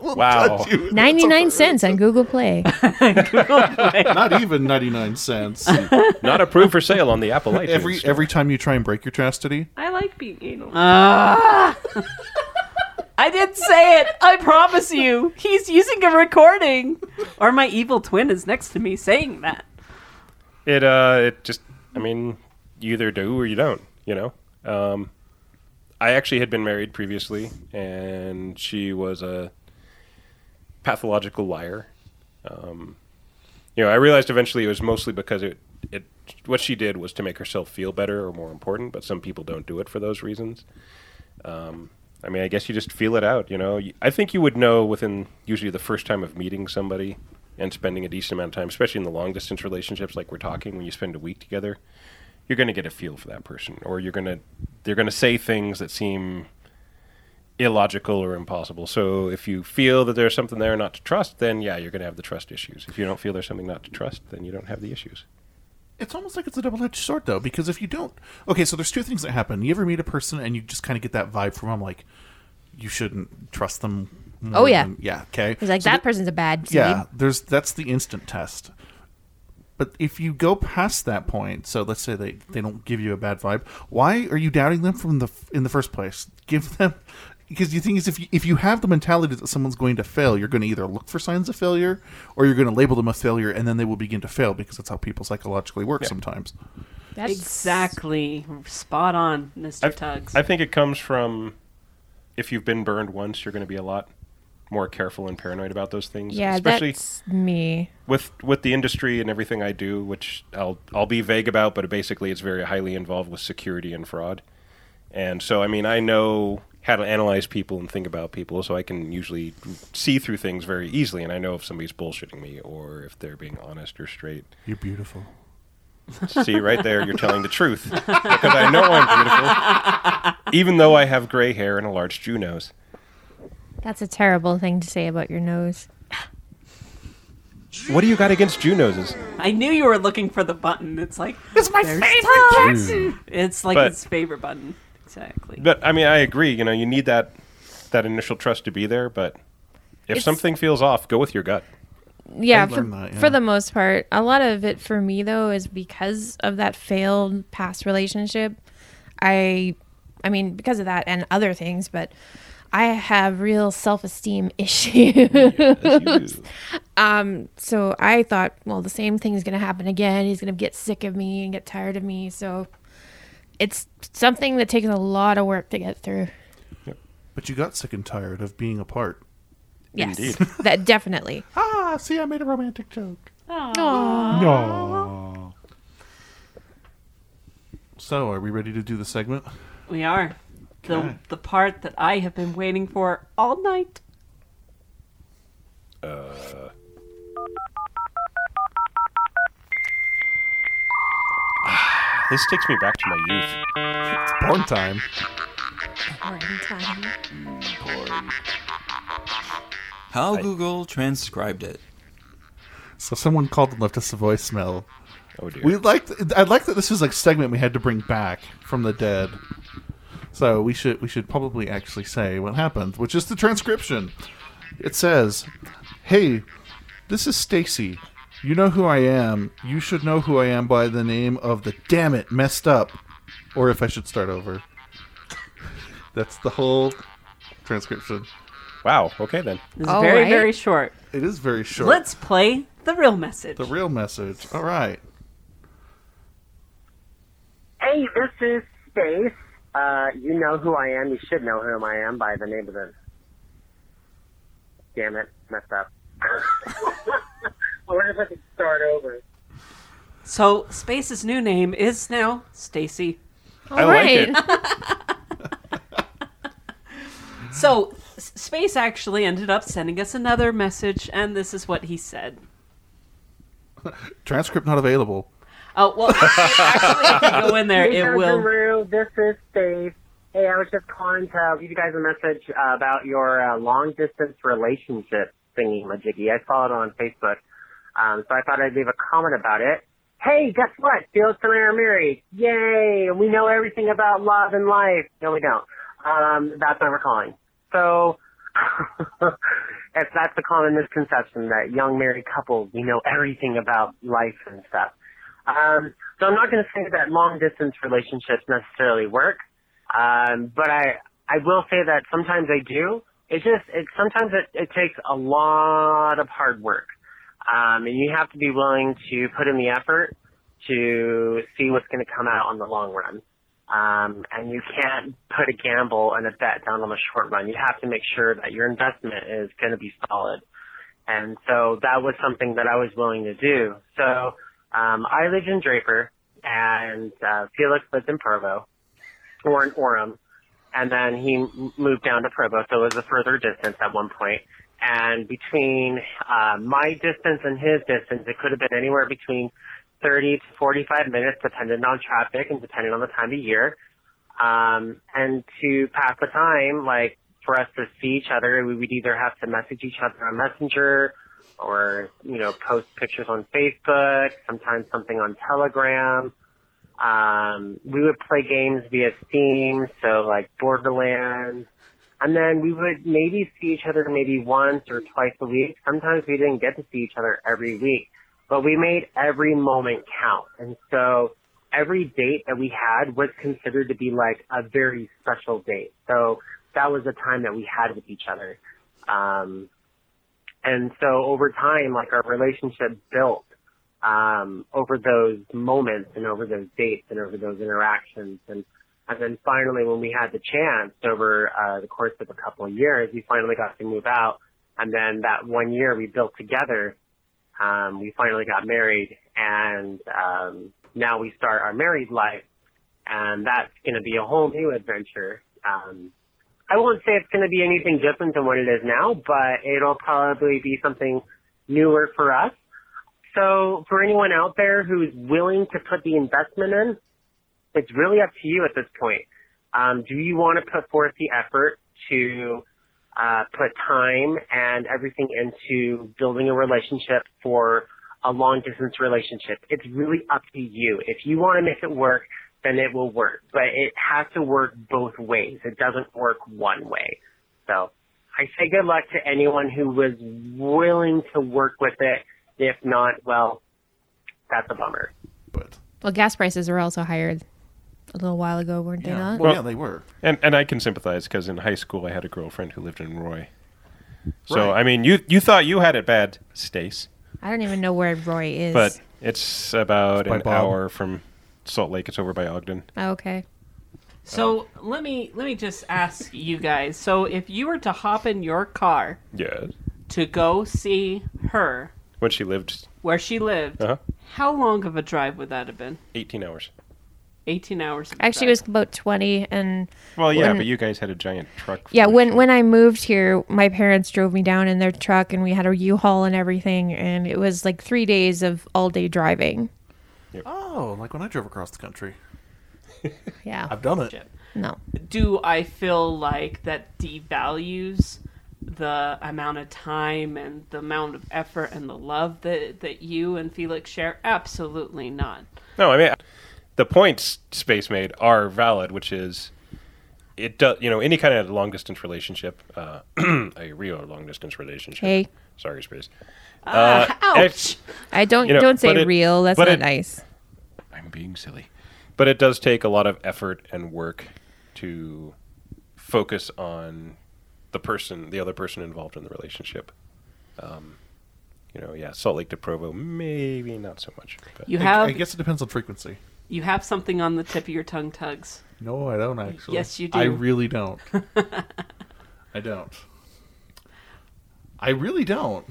Wow.
99 cents on Google Play.
Not even 99 cents.
Not approved for sale on the Apple iTunes.
every
store.
every time you try and break your chastity,
I like being anal. Ah! I didn't say it. I promise you. He's using a recording. Or my evil twin is next to me saying that.
It uh, it just, I mean, you either do or you don't. You know. Um, I actually had been married previously, and she was a pathological liar. Um, you know, I realized eventually it was mostly because it, it, what she did was to make herself feel better or more important. But some people don't do it for those reasons. Um, I mean, I guess you just feel it out. You know, I think you would know within usually the first time of meeting somebody and spending a decent amount of time, especially in the long distance relationships like we're talking, when you spend a week together, you're going to get a feel for that person, or you're going to they're going to say things that seem illogical or impossible. So if you feel that there's something there not to trust, then yeah, you're going to have the trust issues. If you don't feel there's something not to trust, then you don't have the issues.
it's almost like it's a double-edged sword though because if you don't okay so there's two things that happen you ever meet a person and you just kind of get that vibe from them like you shouldn't trust them
Oh, mm-hmm. yeah.
than- yeah okay
He's like,
So
that
the-
person's a bad seed.
yeah there's that's the instant test but if you go past that point so let's say they, they don't give you a bad vibe why are you doubting them from the in the first place give them because the thing is if you, if you have the mentality that someone's going to fail you're going to either look for signs of failure or you're going to label them a failure and then they will begin to fail because that's how people psychologically work sometimes
That's
Exactly. Spot on, Mr.
I,
Tugs.
I think it comes from if you've been burned once, you're going to be a lot more careful and paranoid about those things.
Yeah,
especially
that's me.
with with the industry and everything I do, which I'll I'll be vague about, but basically it's very highly involved with security and fraud. And so, I mean, I know how to analyze people and think about people, so I can usually see through things very easily, and I know if somebody's bullshitting me or if they're being honest or straight.
You're beautiful.
See, right there, you're telling the truth because I know I'm beautiful, even though I have gray hair and a large Jew nose.
That's a terrible thing to say about your nose.
What do you got against Jew noses?
I knew you were looking for the button. It's like
It's my favorite
Tug. It's like
But-
his favorite button. Exactly.
But I mean, I agree. You know, you need that that initial trust to be there. But if
It's-
something feels off, go with your gut.
Yeah, for,
learned that, yeah.
for the most part. A lot of it for me though is because of that failed past relationship. I I mean, because of that and other things, but I have real self-esteem issues. um so I thought, well, the same thing is going to happen again. He's going to get sick of me and get tired of me. So it's something that takes a lot of work to get through. Yep.
But you got sick and tired of being apart.
Yes. that definitely.
Ah, see, I made a romantic joke.
Aww.
No. So, are we ready to do the segment?
We are. The the part that I have been waiting for all night.
Uh, this takes me back to my youth.
It's porn time.
How Google transcribed it.
So someone called and left us a voicemail.
Oh dear.
We like. I'd like that this is like segment we had to bring back from the dead. So we should we should probably actually say what happened, which is the transcription. It says, "Hey, this is Stacy. You know who I am. You should know who I am by the name of the damn it messed up, or if I should start over." That's the whole transcription.
Wow. Okay then.
It's very very short.
It is very short.
Let's play the real message.
the real message. All right.
Hey, this is Space. Uh, you know who I am. You should know who I am by the name of the. Damn it, messed up. I wonder if I could start over.
So Space's new name is now Stacy.
I like it.
So Space actually ended up sending us another message, and this is what he said.
Transcript not available.
Oh well, actually, if you go in there, it will.
This is Space. Hey, I was just calling to leave you guys a message uh, about your uh, long distance relationship thingy, majiggy. I saw it on Facebook, um, so I thought I'd leave a comment about it. Hey, guess what? Felix and I are married. Yay! We know everything about love and life. No, we don't. Um, that's why we're calling. So, if that's the common misconception that young married couples, we know everything about life and stuff. Um, so I'm not going to say that long distance relationships necessarily work, um, but I I will say that sometimes they do. It just it sometimes it, it takes a lot of hard work, um, and you have to be willing to put in the effort to see what's going to come out on the long run. Um, and you can't put a gamble and a bet down on the short run. You have to make sure that your investment is going to be solid. And so that was something that I was willing to do. So um, I lived in Draper, and uh, Felix lived in Provo, or in Orem, and then he m- moved down to Provo, so it was a further distance at one point. And between uh, my distance and his distance, it could have been anywhere between 30 to 45 minutes, depending on traffic and depending on the time of year. Um, and to pass the time, like for us to see each other, we would either have to message each other on Messenger or, you know, post pictures on Facebook, sometimes something on Telegram. Um, we would play games via Steam, so like Borderlands. And then we would maybe see each other maybe once or twice a week. Sometimes we didn't get to see each other every week, but we made every moment count. And so every date that we had was considered to be like a very special date. So that was the time that we had with each other. Um, and so over time, like our relationship built, um, over those moments and over those dates and over those interactions. And, and then finally, when we had the chance over, uh, the course of a couple of years, we finally got to move out. And then that one year we built together, um, we finally got married and, um, now we start our married life and that's going to be a whole new adventure. Um, I won't say it's going to be anything different than what it is now, but it'll probably be something newer for us. So for anyone out there who's willing to put the investment in, it's really up to you at this point. Um, do you want to put forth the effort to uh, put time and everything into building a relationship for a long distance relationship? It's really up to you. If you want to make it work, then it will work. But it has to work both ways. It doesn't work one way. So I say good luck to anyone who was willing to work with it. If not, well, that's a bummer.
But Well, gas prices were also higher a little while ago, weren't they not?
And and I can sympathize because in high school I had a girlfriend who lived in Roy. So
Right.
I mean, you you thought you had it bad, Stace,
I don't even know where Roy is.
but it's about
It's
an
Bob.
hour from Salt Lake. It's over by Ogden.
Oh, okay.
So let me let me just ask you guys. So if you were to hop in your car
Yes.
to go see her
When she lived
where she lived,
uh-huh,
how long of a drive would that have been?
18 hours.
18 hours. of a
Actually, it was about 20. And
Well, yeah,
when-
but you guys had a giant truck.
Yeah, when when I moved here, my parents drove me down in their truck, and we had a U-Haul and everything, and it was like three days of all day driving.
Oh, like when I drove across the country.
Yeah,
I've done it.
No.
Do I feel like that devalues the amount of time and the amount of effort and the love that that you and Felix share? Absolutely not.
No, I mean the points Space made are valid, which is it does you know any kind of long distance relationship, uh, a real long distance relationship.
Hey.
sorry, Space.
Ah,
Uh,
ouch. I don't
you know,
don't say
it-
real. That's not
it-
nice.
I'm being silly, but it does take a lot of effort and work to focus on the person, the other person involved in the relationship. Um, you know, yeah, Salt Lake to Provo, maybe not so much. But.
You
I-
have
I guess it depends on frequency.
you have something on the tip of your tongue, Tugs.
No, I don't actually.
Yes, you do.
I really don't. I don't. I really don't.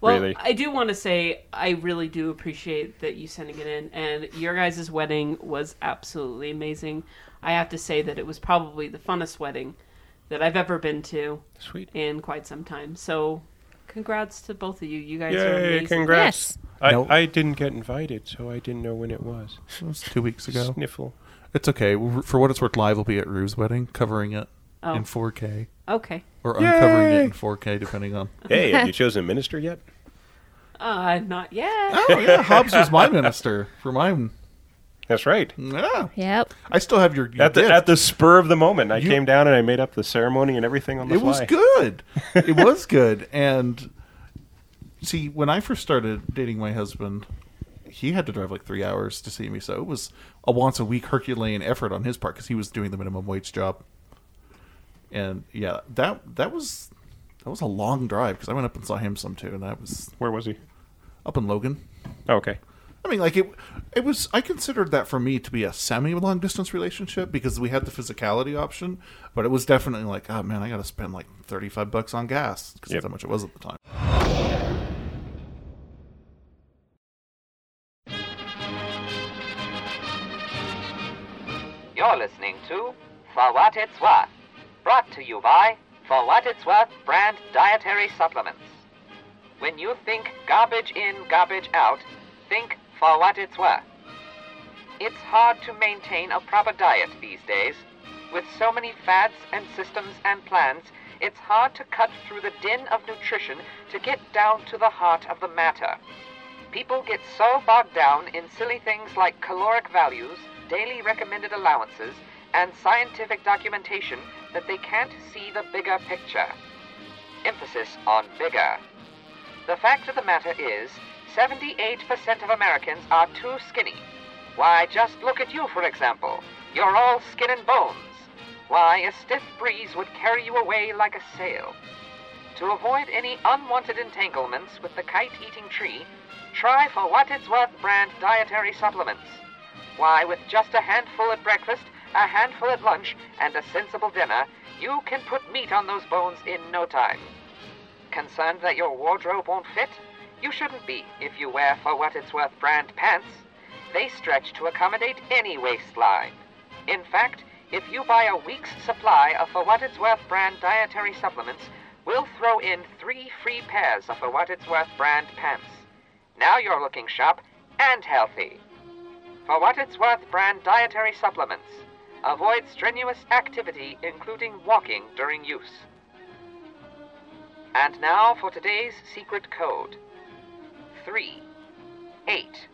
Well, I do want to say I really do appreciate that you sending it in, and your guys' wedding was absolutely amazing. I have to say that it was probably the funnest wedding that I've ever been to.
Sweet.
In quite some time. So, congrats to both of you. You guys are amazing.
congrats. I,
Nope.
I didn't get invited, so I didn't know when it was.
It was two weeks ago.
Sniffle.
It's okay. For what it's worth, live will be at Rue's wedding, covering it
Oh.
in 4K.
Okay.
Or uncovering
Yay.
it in 4K, depending on.
Hey, have you chosen a minister yet?
Uh, not yet.
Oh yeah, Hobbs was my minister for mine.
That's right.
Yeah.
Yep.
I still have your, your
At the,
gift.
at the spur of the moment, I
You-
came down and I made up the ceremony and everything on the
it
fly.
was good. it was good. And see, when I first started dating my husband, he had to drive like three hours to see me. So it was a once a week Herculean effort on his part because he was doing the minimum wage job. And yeah, that that was that was a long drive because I went up and saw him some too, and that was
where was he?
Up in Logan.
Oh, okay.
I mean, like it. It was. I considered that for me to be a semi long distance relationship because we had the physicality option, but it was definitely like, oh man, I got to spend like thirty five bucks on gas because that's how much it was at the time.
You're listening to For What It's Worth, brought to you by For What It's Worth brand dietary supplements. When you think garbage in, garbage out, think For What It's Worth. It's hard to maintain a proper diet these days. With so many fads and systems and plans, it's hard to cut through the din of nutrition to get down to the heart of the matter. People get so bogged down in silly things like caloric values, daily recommended allowances, and scientific documentation that they can't see the bigger picture. Emphasis on bigger. The fact of the matter is, 78% of Americans are too skinny. Why, just look at you, for example. You're all skin and bones. Why, a stiff breeze would carry you away like a sail. To avoid any unwanted entanglements with the kite eating tree, try for what it's worth brand dietary supplements. Why, with just a handful at breakfast, a handful at lunch, and a sensible dinner, you can put meat on those bones in no time. Concerned that your wardrobe won't fit? You shouldn't be if you wear for what it's worth brand pants. They stretch to accommodate any waistline. In fact, If you buy a week's supply of For What It's Worth brand dietary supplements, we'll throw in three free pairs of For What It's Worth brand pants. Now you're looking sharp and healthy. For What It's Worth brand dietary supplements. Avoid strenuous activity, including walking during use. And now for today's secret code 3, 8,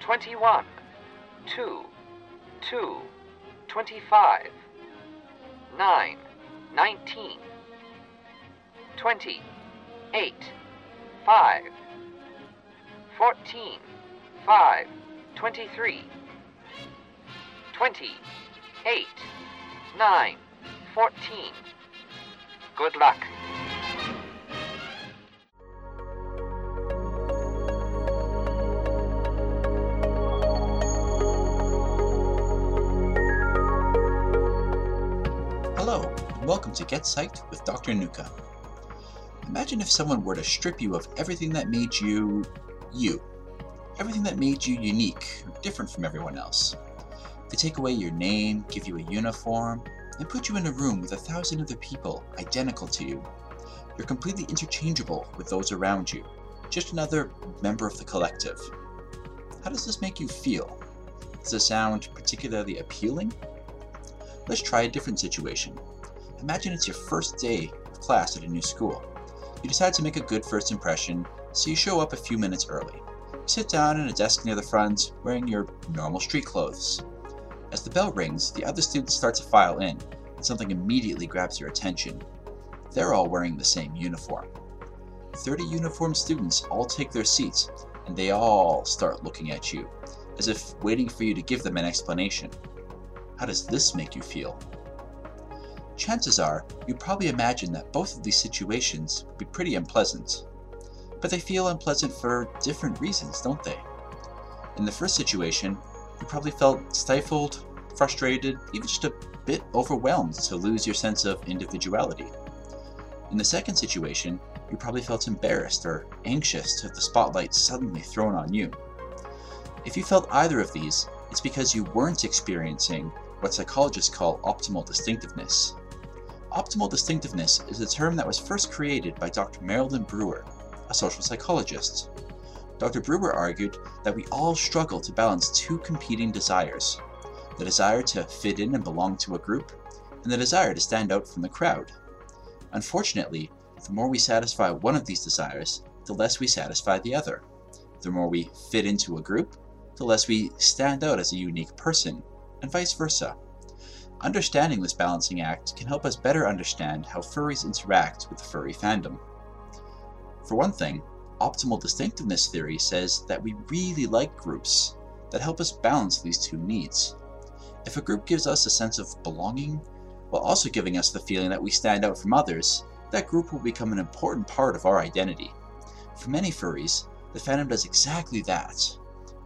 21, 2, 2, 25, 9, 19, 20, 8, 5, 14, 5, 23, 20, 8, 9, 14. Good luck.
Hello, and welcome to Get Psyched with Dr. Nuka. Imagine if someone were to strip you of everything that made you you. Everything that made you unique, different from everyone else. They take away your name, give you a uniform, and put you in a room with a thousand other people identical to you. You're completely interchangeable with those around you, just another member of the collective. How does this make you feel? Does it sound particularly appealing? Let's try a different situation. Imagine it's your first day of class at a new school. You decide to make a good first impression, so you show up a few minutes early. You sit down at a desk near the front, wearing your normal street clothes. As the bell rings, the other students start to file in, and something immediately grabs your attention. They're all wearing the same uniform. 30 uniformed students all take their seats, and they all start looking at you, as if waiting for you to give them an explanation. How does this make you feel? Chances are, you probably imagine that both of these situations would be pretty unpleasant. But they feel unpleasant for different reasons, don't they? In the first situation, you probably felt stifled, frustrated, even just a bit overwhelmed to lose your sense of individuality. In the second situation, you probably felt embarrassed or anxious to have the spotlight suddenly thrown on you. If you felt either of these, it's because you weren't experiencing what psychologists call optimal distinctiveness. Optimal distinctiveness is a term that was first created by Dr. Marilyn Brewer, a social psychologist. Dr. Brewer argued that we all struggle to balance two competing desires the desire to fit in and belong to a group, and the desire to stand out from the crowd. Unfortunately, the more we satisfy one of these desires, the less we satisfy the other. The more we fit into a group, the less we stand out as a unique person, and vice versa. Understanding this balancing act can help us better understand how furries interact with the furry fandom. For one thing, optimal distinctiveness theory says that we really like groups that help us balance these two needs. If a group gives us a sense of belonging, while also giving us the feeling that we stand out from others, that group will become an important part of our identity. For many furries, the fandom does exactly that.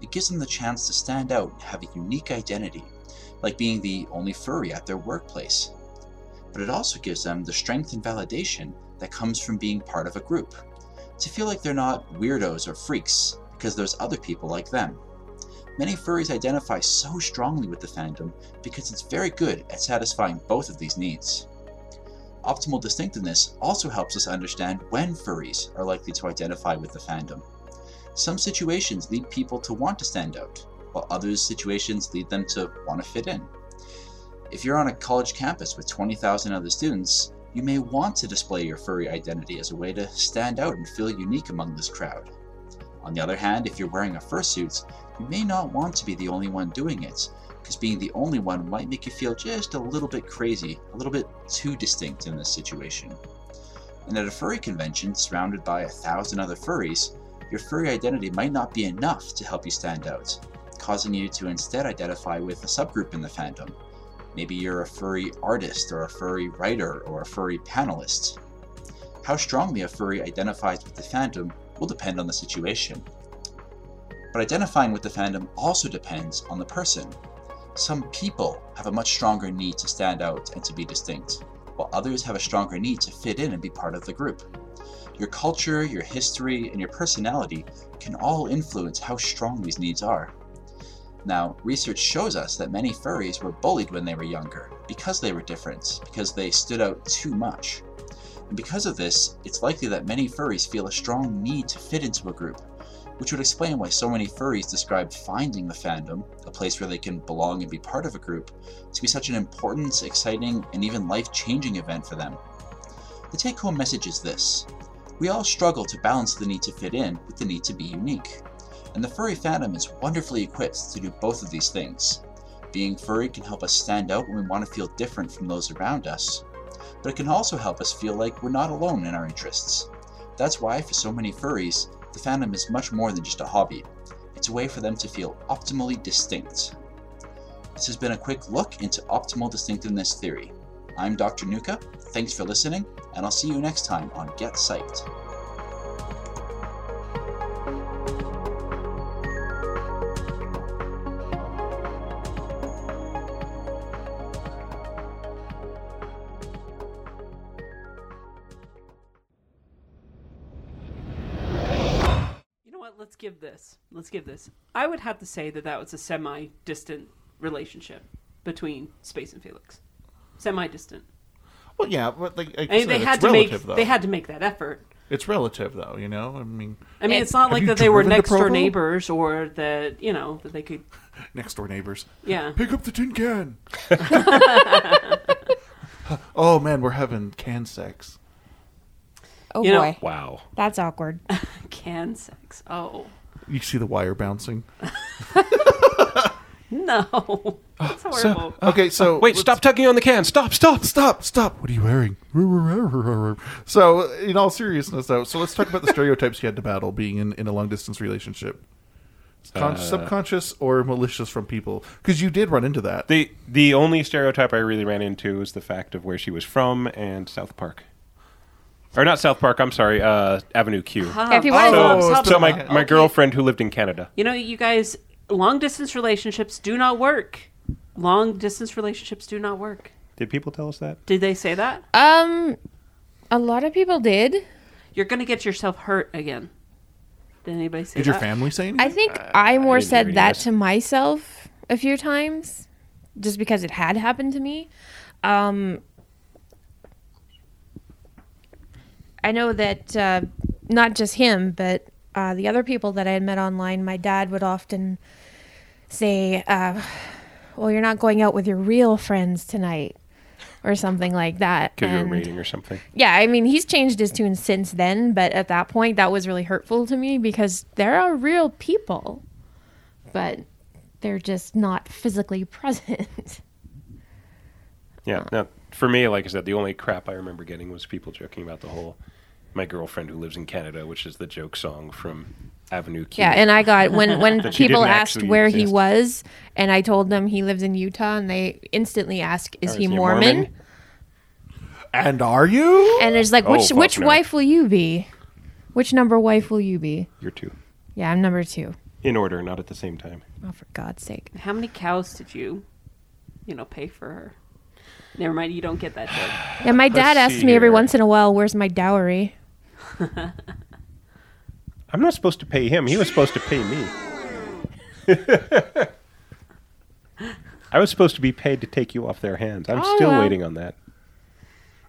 It gives them the chance to stand out and have a unique identity, like being the only furry at their workplace. But it also gives them the strength and validation that comes from being part of a group, to feel like they're not weirdos or freaks because there's other people like them. Many furries identify so strongly with the fandom because it's very good at satisfying both of these needs. Optimal distinctiveness also helps us understand when furries are likely to identify with the fandom. Some situations lead people to want to stand out, while other situations lead them to want to fit in. If you're on a college campus with 20,000 other students, you may want to display your furry identity as a way to stand out and feel unique among this crowd. On the other hand, if you're wearing a fursuit, you may not want to be the only one doing it, because being the only one might make you feel just a little bit crazy, a little bit too distinct in this situation. And at a furry convention surrounded by a thousand other furries, your furry identity might not be enough to help you stand out, causing you to instead identify with a subgroup in the fandom. Maybe you're a furry artist, or a furry writer, or a furry panelist. How strongly a furry identifies with the fandom will depend on the situation. But identifying with the fandom also depends on the person. Some people have a much stronger need to stand out and to be distinct, while others have a stronger need to fit in and be part of the group. Your culture, your history, and your personality can all influence how strong these needs are. Now, research shows us that many furries were bullied when they were younger because they were different, because they stood out too much. And because of this, it's likely that many furries feel a strong need to fit into a group, which would explain why so many furries describe finding the fandom, a place where they can belong and be part of a group, to be such an important, exciting, and even life changing event for them. The take home message is this we all struggle to balance the need to fit in with the need to be unique. And the furry fandom is wonderfully equipped to do both of these things. Being furry can help us stand out when we want to feel different from those around us, but it can also help us feel like we're not alone in our interests. That's why, for so many furries, the fandom is much more than just a hobby. It's a way for them to feel optimally distinct. This has been a quick look into optimal distinctiveness theory. I'm Dr. Nuka, thanks for listening, and I'll see you next time on Get Psyched.
Let's give this. Let's give this. I would have to say that that was a semi-distant relationship between Space and Felix. Semi-distant.
Well, yeah, but like, like
I mean,
you
they had
it's
to make
though.
they had to make that effort.
It's relative, though. You know, I mean,
I mean, it's not like that they were next door neighbors or that you know that they could.
next door neighbors.
Yeah.
Pick up the tin can. oh man, we're having can sex.
Oh
You know-
boy.
Wow.
That's awkward.
Can sex. Oh
You see the wire bouncing.
no, that's horrible.
Okay, so
Wait, stop tugging on the can. Stop, stop.
Stop, stop. What are you wearing? So, in all seriousness, though, so let's talk about the stereotypes you had to battle being in, in a long distance relationship. Con-
Uh,
subconscious or malicious from people? Because you did run into that.
The the only stereotype I really ran into is the fact of where she was from and South Park. Or not South Park, I'm sorry, uh, Avenue Q.
Yeah, if you wanna
so,
talk- talk
so my, my
Okay.
girlfriend who lived in Canada.
You know, you guys, long distance relationships do not work. Long distance relationships do not work.
Did people tell us that?
Did they say that?
Um, a lot of people did.
You're gonna get yourself hurt again. Did anybody say
Did your
that?
family say anything?
I think I more
didn't hear
said
any
that
of this.
to myself a few times, just because it had happened to me. Um, I know that uh, not just him, but uh, the other people that I had met online, my dad would often say, uh, "Well, you're not going out with your real friends tonight," or something like that.
Give you a rating or something.
yeah, I mean, he's changed his tune since then, but at that point, that was really hurtful to me because there are real people, but they're just not physically present.
Yeah. Now, for me, like I said, the only crap I remember getting was people joking about the whole "My girlfriend who lives in Canada," which is the joke song from Avenue Q.
yeah, and I got when when people asked
actually
where he was, and I told them he lives in Utah, and they instantly ask, "Is
Or
he
he
Mormon?"
Mormon?
And are you?
And it's like,
Oh,
which
fuck
which
no.
wife will you be? Which number wife will you be?
You're two.
Yeah, I'm number two.
In order, not at the same time.
Oh, for God's sake!
How many cows did you, you know, pay for her? Never mind, you don't get that joke.
Yeah, my dad
Let's
asks
see
me every
here.
once in a while, "Where's my dowry?"
I'm not supposed to pay him. He was supposed to pay me. I was supposed to be paid to take you off their hands. I'm
Oh,
still
well.
waiting on that.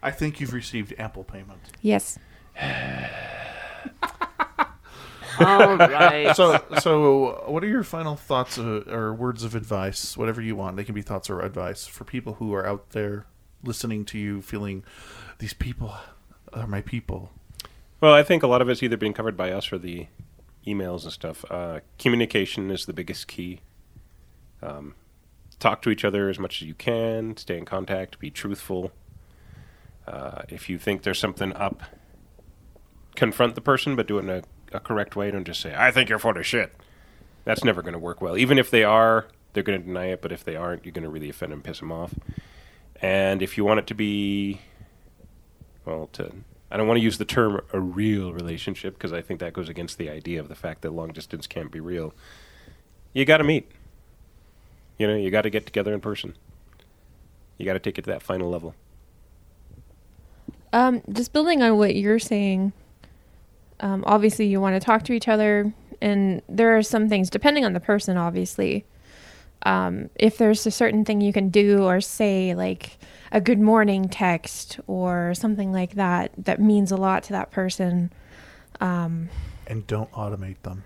I think you've received ample payment.
Yes.
All right.
So, so what are your final thoughts uh, or words of advice, whatever you want? They can be thoughts or advice for people who are out there listening to you, feeling these people are my people.
Well, I think a lot of it's either being covered by us or the emails and stuff. Uh, communication is the biggest key. Um, talk to each other as much as you can. Stay in contact. Be truthful. Uh, if you think there's something up, confront the person, but do it in a, a correct way. Don't just say, "I think you're full of shit." That's never going to work well. Even if they are, they're going to deny it. But if they aren't, you're going to really offend and piss them off. And if you want it to be, well, to I don't want to use the term a real relationship because I think that goes against the idea of the fact that long distance can't be real. You got to meet. You know, you got to get together in person. You got to take it to that final level.
Um, just building on what you're saying, um, obviously you want to talk to each other, and there are some things depending on the person, obviously. um, if there's a certain thing you can do or say, like a good morning text or something like that, that means a lot to that person. Um,
And don't automate them.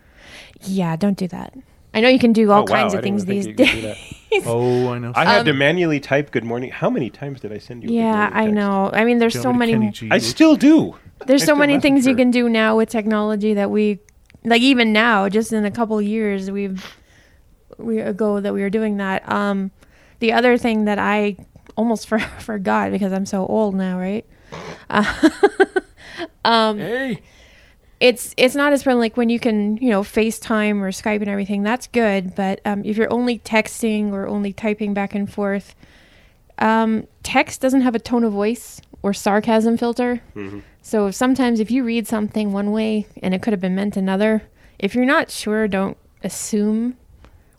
yeah, don't do that. I know you can do all
Oh,
kinds
I
of things these
think you could
days.
Oh, I know.
I had to
Um,
manually type "Good morning." How many times did I send you? a good
Yeah, I know. I mean, there's so many.
I still do.
There's so many things you can do now with technology that we, like even now, just in a couple years, we've we ago that we were doing that. Um, the other thing that I almost for, forgot because I'm so old now, right? Uh, um,
hey.
It's it's not as fun like when you can you know FaceTime or Skype and everything. That's good, but um, if you're only texting or only typing back and forth, um, text doesn't have a tone of voice or sarcasm filter.
Mhm.
So sometimes if you read something one way and it could have been meant another, if you're not sure, don't assume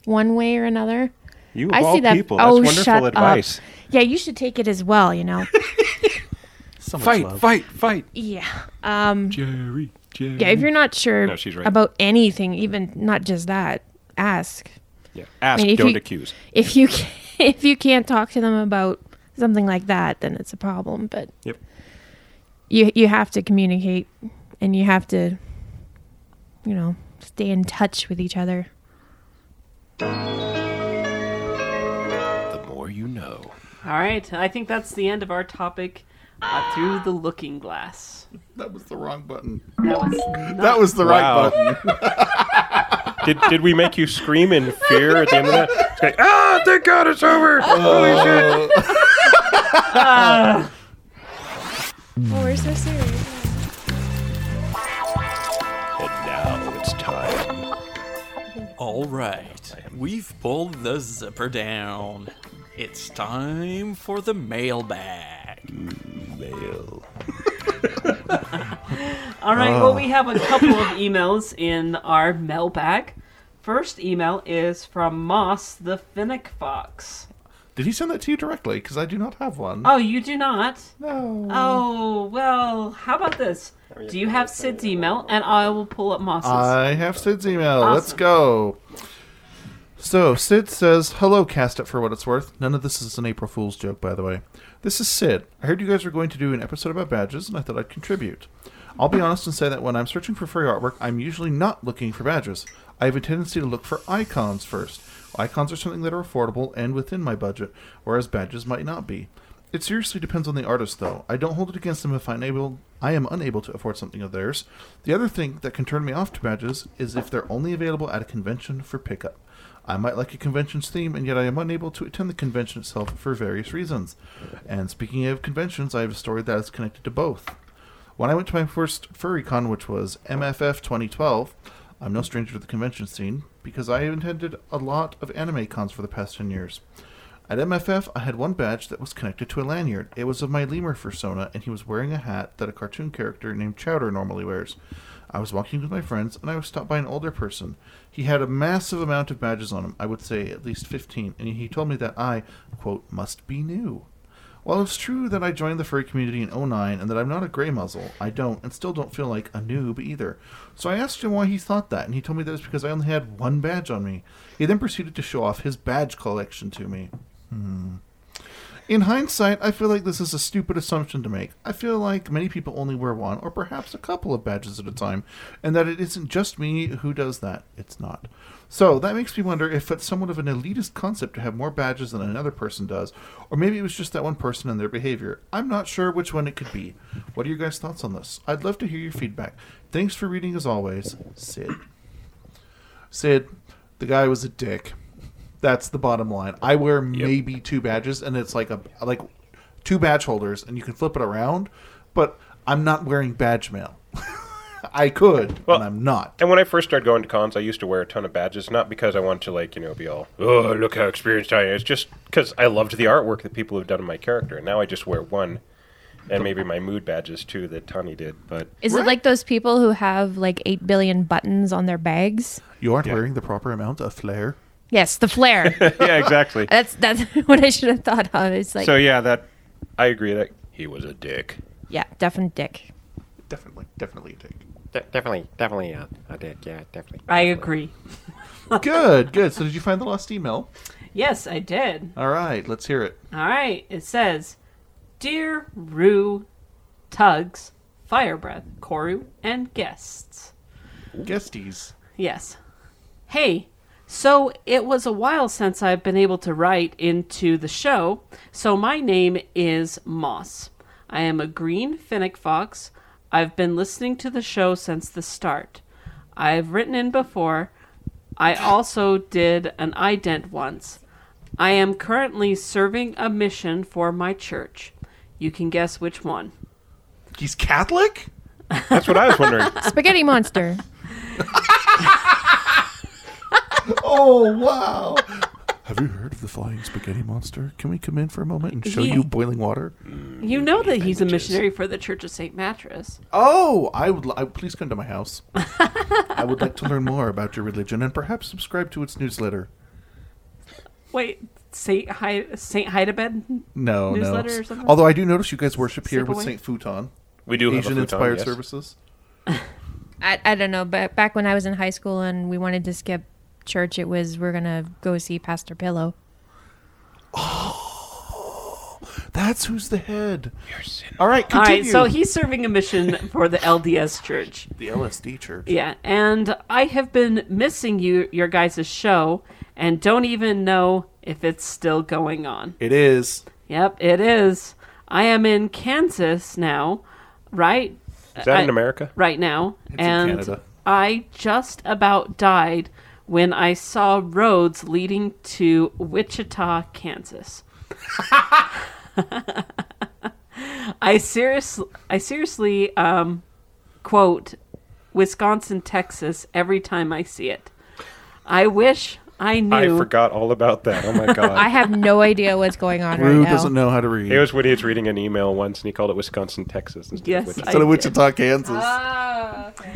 one way or another.
You of all people, that's
oh,
wonderful
shut
advice.
Up. Yeah, you should take it as well. You know.
fight, fight, fight.
yeah. Um,
Jerry, Jerry.
yeah, if you're not sure
No, she's right.
about anything, even not just that, ask.
Yeah, ask,
if
don't
you,
accuse.
If you ca- if you can't talk to them about something like that, then it's a problem. But
Yep.
you you have to communicate, and you have to, you know, stay in touch with each other.
The more you know.
All right, I think that's the end of our topic uh, through the looking glass.
That was the wrong button.
That was
That was the right button.
did did we make you scream in fear at the end of that? It's like, ah, thank God it's over. Holy shit.
Oh, we're so serious.
And now it's time.
All right, we've pulled the zipper down. It's time for the mailbag.
Mail.
All right, well,
Oh.
we have a couple of emails in our mailbag. First email is from Moss the Fennec Fox.
Did he send that to you directly? Because I do not have one.
Oh, you do not?
No.
Oh, well, how about this? Do you have Sid's email? And I will pull up Moss's.
I have Sid's email. Let's go. So, Sid says, Hello, cast it for what it's worth. None of this is an April Fool's joke, by the way. This is Sid. I heard you guys were going to do an episode about badges, and I thought I'd contribute. I'll be honest and say that when I'm searching for furry artwork, I'm usually not looking for badges. I have a tendency to look for icons first. Icons are something that are affordable and within my budget, whereas badges might not be. It seriously depends on the artist, though. I don't hold it against them if I'm able, I am unable to afford something of theirs. The other thing that can turn me off to badges is if they're only available at a convention for pickup. I might like a convention's theme, and yet I am unable to attend the convention itself for various reasons. And speaking of conventions, I have a story that is connected to both. When I went to my first furry con, which was MFF 2012, I'm no stranger to the convention scene because I have attended a lot of anime cons for the past 10 years. At MFF, I had one badge that was connected to a lanyard. It was of my lemur fursona, and he was wearing a hat that a cartoon character named Chowder normally wears. I was walking with my friends, and I was stopped by an older person. He had a massive amount of badges on him, I would say at least 15, and he told me that I, quote, must be new. While it's true that I joined the furry community in 09 and that I'm not a gray muzzle, I don't and still don't feel like a noob either. So I asked him why he thought that, and he told me that it's because I only had one badge on me. He then proceeded to show off his badge collection to me. Hmm. In hindsight, I feel like this is a stupid assumption to make. I feel like many people only wear one or perhaps a couple of badges at a time, and that it isn't just me who does that. It's not. So that makes me wonder if it's somewhat of an elitist concept to have more badges than another person does, or maybe it was just that one person and their behavior. I'm not sure which one it could be. What are your guys' thoughts on this? I'd love to hear your feedback. Thanks for reading as always, Sid. Sid, the guy was a dick. That's the bottom line. I wear maybe two badges, and it's like a like two badge holders, and you can flip it around. But I'm not wearing badge mail. I could, and I'm not.
And when I first started going to cons, I used to wear a ton of badges, not because I wanted to like you know be all oh look how experienced I am. It's just because I loved the artwork that people have done of my character. And now I just wear one, and maybe my mood badges too that Tony did. But
Is it like those people who have like eight billion buttons on their bags?
You aren't wearing the proper amount of flair.
Yes, the flare.
yeah, exactly.
That's that's what I should have thought of. It's like
so yeah, that I agree that he was a dick.
yeah, definite dick.
Definitely, definitely a dick.
definitely, definitely a, a dick. Yeah, definitely.
I agree.
good, good. So did you find the lost email?
Yes, I did.
All right, let's hear it.
All right. It says, "Dear Rue, Tugs, Firebreath, Koru, and guests."
Guesties.
Yes. Hey, so it was a while since I've been able to write into the show, so my name is Moss. I am a green fennec fox. I've been listening to the show since the start. I've written in before. I also did an ident once. I am currently serving a mission for my church. You can guess which one.
He's Catholic?
That's what I was wondering.
Spaghetti monster.
oh wow! Have you heard of the flying spaghetti monster? Can we come in for a moment and show
He-
you boiling water?
You mm, know that he's a missionary for the Church of St. Mattress.
Oh, I would. li- I, please come to my house. I would like to learn more about your religion and perhaps subscribe to its newsletter.
Wait, Saint Hy- Saint Hidebed
No,
newsletter
no.
or something?
Although I do notice you guys worship here
Slip
with
away?
Saint Futon.
We do have a futon,
Asian-inspired
yes.
services.
I, I don't know, but back when I was in high school and we wanted to skip church, it was we're gonna go see Pastor Pillow.
Oh, that's who's the head. All right,
All
continue.
right, so he's serving a mission for the LDS Church.
the LSD church.
Yeah, and I have been missing you, your guys' show, and don't even know if it's still going on.
It is.
Yep, it is. I am in Kansas now, right?
Is that
I-
in America?
Right now,
It's in
and
Canada.
I just about died when I saw roads leading to Wichita, Kansas. I serious, I seriously um, quote Wisconsin, Texas every time I see it. I wish I knew.
I forgot all about that. Oh my god.
I have no idea what's going on
Rue
right
doesn't know how to read.
It was when he was reading an email once, and he called it Wisconsin, Texas. Instead
Yes,
of Wichita.
Instead of Wichita, Kansas.
Oh, okay.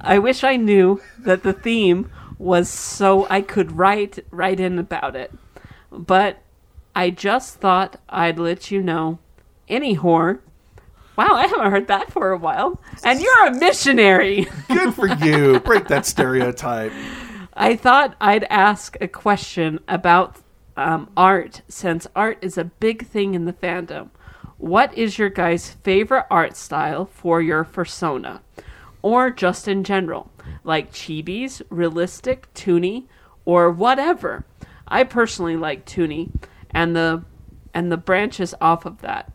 I wish I knew that the theme was so I could write write in about it. But I just thought I'd let you know. Any whore. Wow, I haven't heard that for a while. And you're a missionary.
Good for you. Break that stereotype.
I thought I'd ask a question about um, art, since art is a big thing in the fandom. What is your guys' favorite art style for your persona? Or just in general? Like chibis, realistic, toony, or whatever. I personally like toony and the and the branches off of that.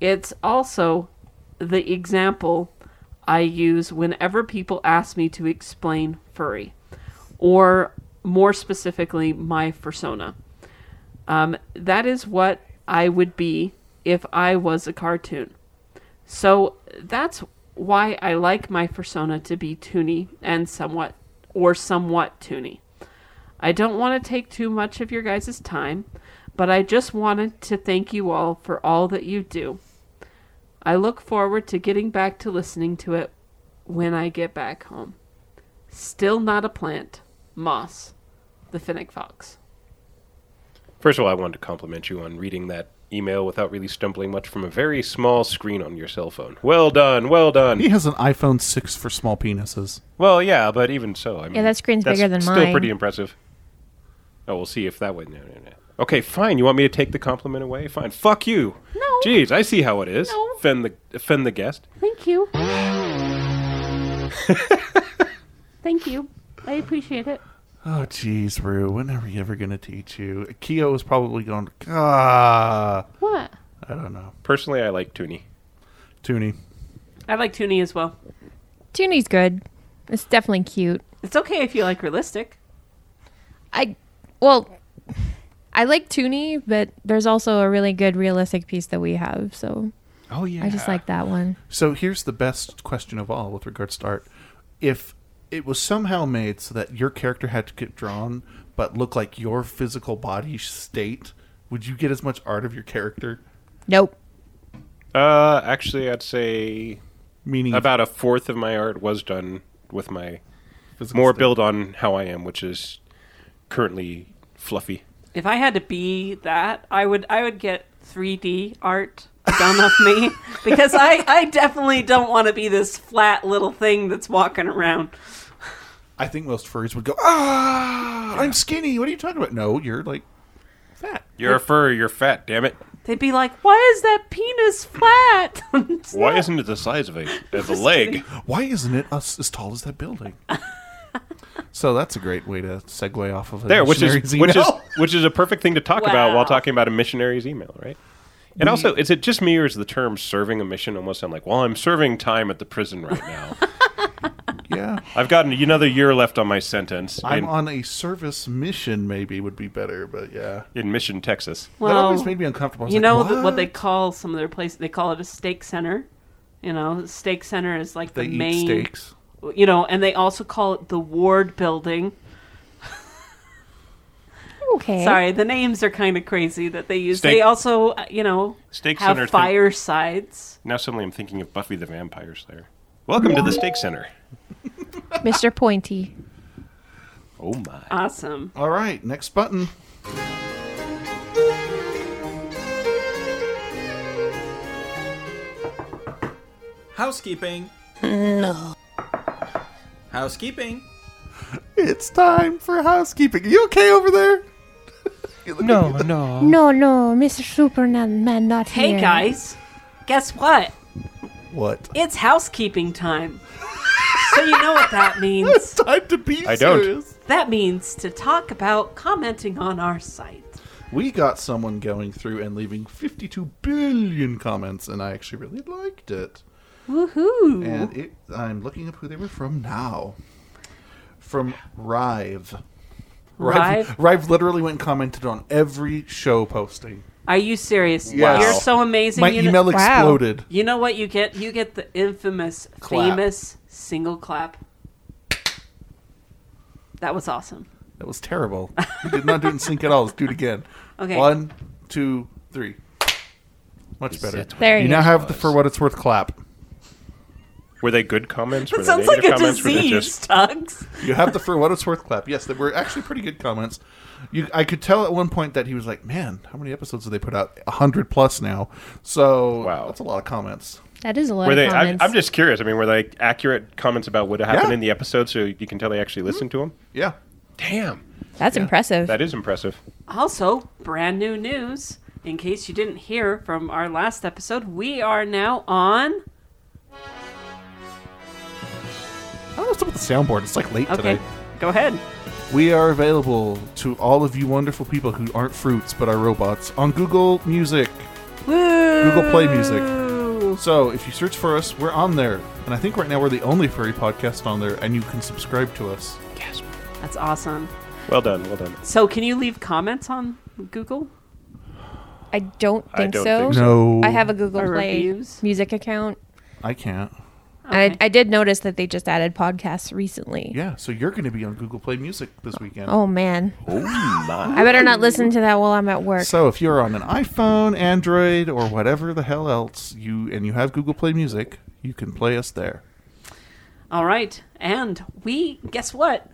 It's also the example I use whenever people ask me to explain furry, or more specifically, my persona. Um, that is what I would be if I was a cartoon. So that's why I like my persona to be toony and somewhat, or somewhat toony. I don't want to take too much of your guys' time, but I just wanted to thank you all for all that you do. I look forward to getting back to listening to it when I get back home. Still not a plant. Moss, the Fennec Fox.
First of all, I wanted to compliment you on reading that email without really stumbling much from a very small screen on your cell phone. Well done, well done.
He has an iPhone 6 for small penises.
Well, yeah, but even so, I mean, yeah,
that screen's
that's
bigger than
still
mine.
pretty impressive. Oh, we'll see if that way. No, no, no. Okay, fine. You want me to take the compliment away? Fine. Fuck you.
No.
Jeez, I see how it is.
No.
Offend the offend the guest.
Thank you. Thank you. I appreciate it.
Oh, jeez, Rue. When are we ever going to teach you? Keo is probably going to. Ah.
What?
I don't know.
Personally, I like Toonie.
Toonie.
I like Toonie as well.
Toonie's good. It's definitely cute.
It's okay if you like realistic.
I well, I like Toonie, but there's also a really good realistic piece that we have. So
Oh, yeah.
I just like that one.
So here's the best question of all with regards to art. If it was somehow made so that your character had to get drawn but look like your physical body state, would you get as much art of your character?
Nope.
Uh, actually, I'd say
Meaning
about a fourth of my art was done with my
Physical
more
state.
build on how I am, which is currently fluffy.
If I had to be that, I would I would get 3D art done of me because I I definitely don't want to be this flat little thing that's walking around.
I think most furries would go, ah, I'm skinny. What are you talking about? No, you're like fat.
You're a furry. You're fat. Damn it.
They'd be like, "Why is that penis flat?"
Why
not-
isn't it the size of a of a leg?
Why isn't it us as tall as that building? so that's a great way to segue off of a
There, which is
missionary's
which is which is a perfect thing to talk about while talking about a missionary's email, right? And
We-
also, is it just me or is the term "serving a mission" almost sound like, "Well, I'm serving time at the prison right now"?
yeah.
I've got another year left on my sentence.
I'm
in,
on a service mission, maybe would be better, but yeah.
in Mission, Texas.
that always made me uncomfortable.
You
like,
know
what?
what they call some of their places? They call it a steak center. You know, steak center is like
They
the
eat
main.
steaks.
You know, and they also call it the ward building.
Okay.
Sorry, the names are kind of crazy that they use.
Steak-
they also, uh, you know,
Steak
have
center thing-
firesides.
Now suddenly I'm thinking of Buffy the Vampire Slayer. Welcome to the Steak Center.
Mr. Pointy.
Oh my!
Awesome.
All right, next button.
Housekeeping.
No.
Housekeeping.
It's time for housekeeping. you okay over there?
No, no.
No, no, Mr. Superman man not here.
Hey
here.
guys, guess what?
What?
It's housekeeping time. so you know what that means.
It's time to be
I don't.
serious.
That means to talk about commenting on our site.
We got someone going through and leaving 52 billion comments, and I actually really liked it.
Woohoo!
And it, I'm looking up who they were from now. From Rive.
Rive?
Rive literally went and commented on every show posting.
Are you serious?
Yes.
You're so amazing.
My
You know-
email exploded.
You know what you get? You get the infamous,
Clap.
famous single clap. That was awesome.
That was terrible. We did not do it in sync at all. Let's do it again.
Okay.
One, two, three. Much better.
There
you
you
now have the for what it's worth clap.
Were they good comments? Were
That
they
sounds like
negative
a
comments? Were they
disease,
just
Tugs.
You have the for what it's worth clap. Yes, they were actually pretty good comments. You, I could tell at one point that he was like, "Man, how many episodes have they put out? A hundred plus now." So
Wow.
that's a lot of comments.
That is a lot
were
of
they? I,
comments.
I'm just curious. I mean, were they accurate comments about what happened
Yeah.
in the episode, so you can tell they actually listened to them?
Yeah.
Damn,
That's impressive.
that is impressive.
Also, brand new news. In case you didn't hear from our last episode, we are now on.
I don't know what's up with the soundboard. It's like late
Okay,
today.
go ahead.
We are available to all of you wonderful people who aren't fruits but are robots on Google Music,
Woo!
Google Play Music. So if you search for us, we're on there. And I think right now we're the only furry podcast on there, and you can subscribe to us.
Yes.
That's awesome.
Well done. Well done.
So, can you leave comments on Google?
I don't
I
think
don't
so.
think
so.
I have a Google
Or
Play
reviews?
music account.
I can't.
Okay.
I, I did notice that they just added podcasts recently.
Yeah, so you're going to be on Google Play Music this weekend.
Oh man.
Oh my!
I better not listen to that while I'm at work.
So if you're on an iPhone, Android, or whatever the hell else you and you have Google Play Music, you can play us there.
All right, and we guess what?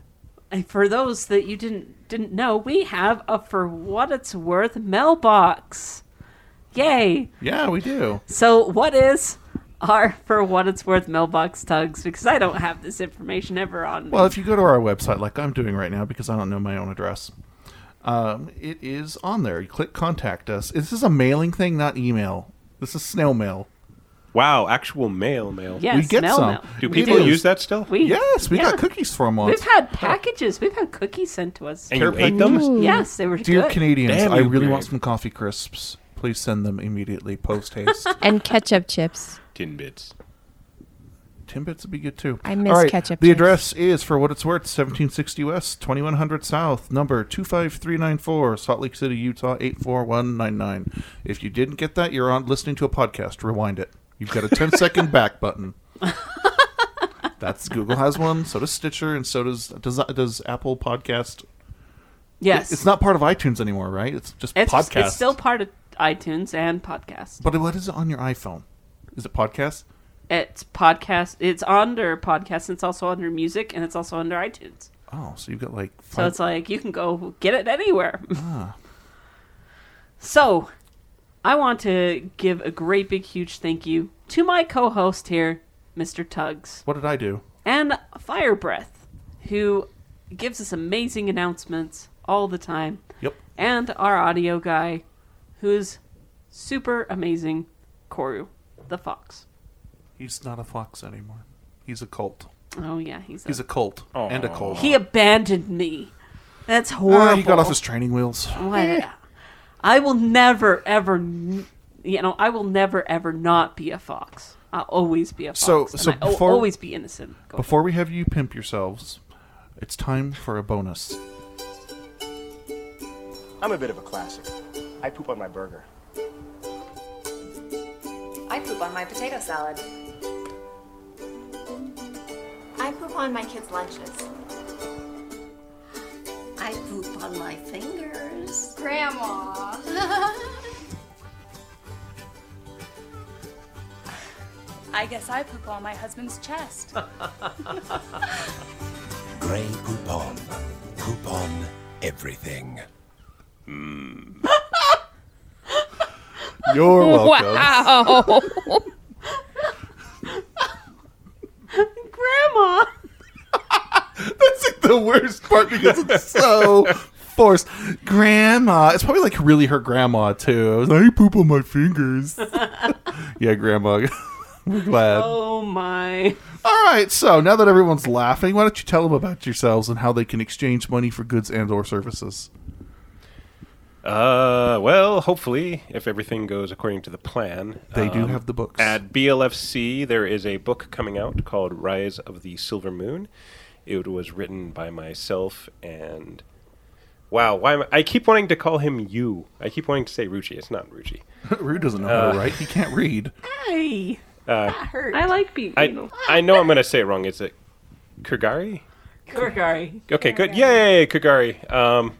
Uh, for those that you didn't didn't know, we have a for what it's worth mailbox. Yay!
Yeah, we do.
So, what is our for what it's worth mailbox tugs? Because I don't have this information ever on. me.
Well, if you go to our website, like I'm doing right now, because I don't know my own address, um, it is on there. You click contact us. This is a mailing thing, not email. This is snail mail.
Wow, actual mail, mail.
yes,
we get
mail
some.
mail.
Do people
is.
use that still?
We
Yes, we
yeah.
got cookies from once.
We've had packages. We've had cookies sent to us.
And you ate them?
Ooh.
Yes, they were
Dear
good.
Canadians,
Damn
I really
Greg.
want some coffee crisps. Please send them immediately, post haste.
and ketchup chips.
Tin bits.
Timbits would be good too.
I miss
All right,
ketchup
The
chips.
address is, for what it's worth, 1760 West, 2100 South, number 25394, Salt Lake City, Utah, 84199. If you didn't get that, you're on listening to a podcast. Rewind it. You've got a 10 second back button. That's Google has one. So does Stitcher, and so does does does Apple Podcast.
Yes,
It's not part of iTunes anymore, right? It's just
It's,
podcast.
it's still part of iTunes and podcast.
But what is it on your iPhone? Is it podcast?
It's podcast. It's under podcast. And it's also under music, and it's also under iTunes.
Oh, so you've got like
So it's like you can go get it anywhere.
ah.
So, I want to give a great big huge thank you to my co-host here, Mr. Tugs,
What did I do?
and Fire Breath, who gives us amazing announcements all the time.
Yep.
and our audio guy, who's super amazing, Koru, the fox.
He's not a fox anymore. He's a cult.
Oh yeah, he's a,
He's a cult and a cult.
He abandoned me. That's horrible.
Ah, he got off his training wheels.
What? I will never ever, n- you know, I will never ever not be a fox. I'll always be a fox.
So,
and
so
I'll
before
always be innocent. Go
Before we have you pimp yourselves, it's time for a bonus.
I'm a bit of a classic. I poop on my burger.
I poop on my potato salad. I poop on my kids' lunches.
I poop on my fingers.
Grandma.
I guess I poop on my husband's chest.
Grey poop on. Poop on everything. Hmm.
You're welcome.
Wow.
Grandma.
That's like the worst part because it's so forced. Grandma. It's probably like really her grandma too. I was like, I poop on my fingers. yeah, grandma. We're glad.
Oh my.
All right, so now that everyone's laughing, why don't you tell them about yourselves and how they can exchange money for goods and or services?
Uh, well, hopefully, if everything goes according to the plan,
They do
um,
have the books.
At BLFC, there is a book coming out called Rise of the Silver Moon. It was written by myself and. Wow, why am I, I keep wanting to call him you. I keep wanting to say Ruchi. It's not Ruchi.
Rue doesn't know how
Uh,
to write. He can't read.
Hey.
Uh,
hurt. I like being
I,
anal.
I know I'm going to say it wrong. Is it Kurgari?
Kurgari.
Okay, good. Yay, Kagari. Um,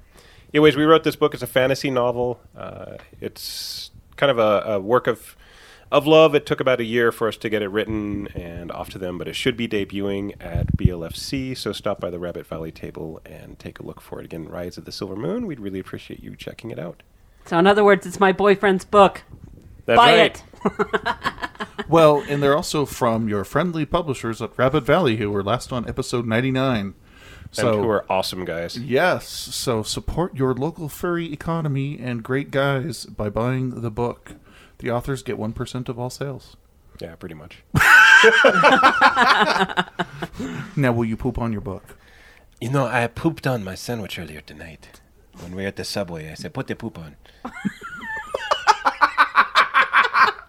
anyways, we wrote this book. It's a fantasy novel. Uh, it's kind of a, a work of of love. It took about a year for us to get it written and off to them, but it should be debuting at BLFC. So stop by the Rabbit Valley table and take a look for it. Again, Rise of the Silver Moon. We'd really appreciate you checking it out.
So in other words, it's my boyfriend's book.
That's
Buy
right.
it.
well, and they're also from your friendly publishers at Rabbit Valley, who were last on episode 99. So,
and who are awesome guys.
Yes, so support your local furry economy and great guys by buying the book. The authors get 1% of all sales.
Yeah, pretty much.
Now, will you poop on your book?
You know, I pooped on my sandwich earlier tonight. When we were at the subway, I said, put the poop on.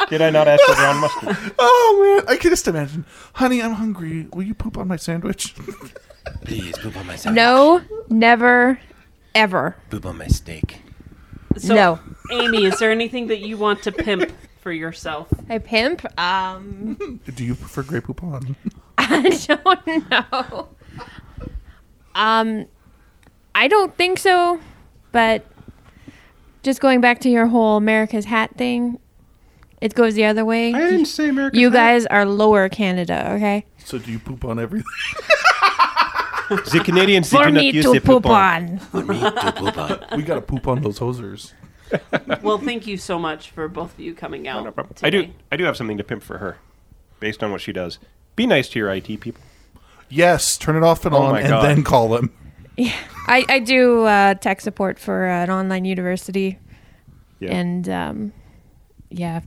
Did I not ask for brown mustard?
Oh, man, I can just imagine. Honey, I'm hungry. Will you poop on my sandwich?
Please, poop on my sandwich.
No, never, ever.
Poop on my steak.
So,
No.
Amy, is there anything that you want to pimp for yourself?
I pimp. Um,
Do you prefer Grey Poupon?
I don't know. Um, I don't think so. But just going back to your whole America's hat thing, it goes the other way.
I didn't say America's
You
hat.
guys are lower Canada, okay?
So do you poop on everything?
The Canadians
For
do not
me
use
to
the
poop
poop
on.
For me to poop on.
we got to poop on those hosers.
well, thank you so much for both of you coming out.
I do.
today.
I do have something to pimp for her, based on what she does. Be nice to your IT people.
Yes, turn it off and
Oh
on,
my
and
God.
then call them.
I, I do uh, tech support for uh, an online university.
Yeah.
And um, yeah,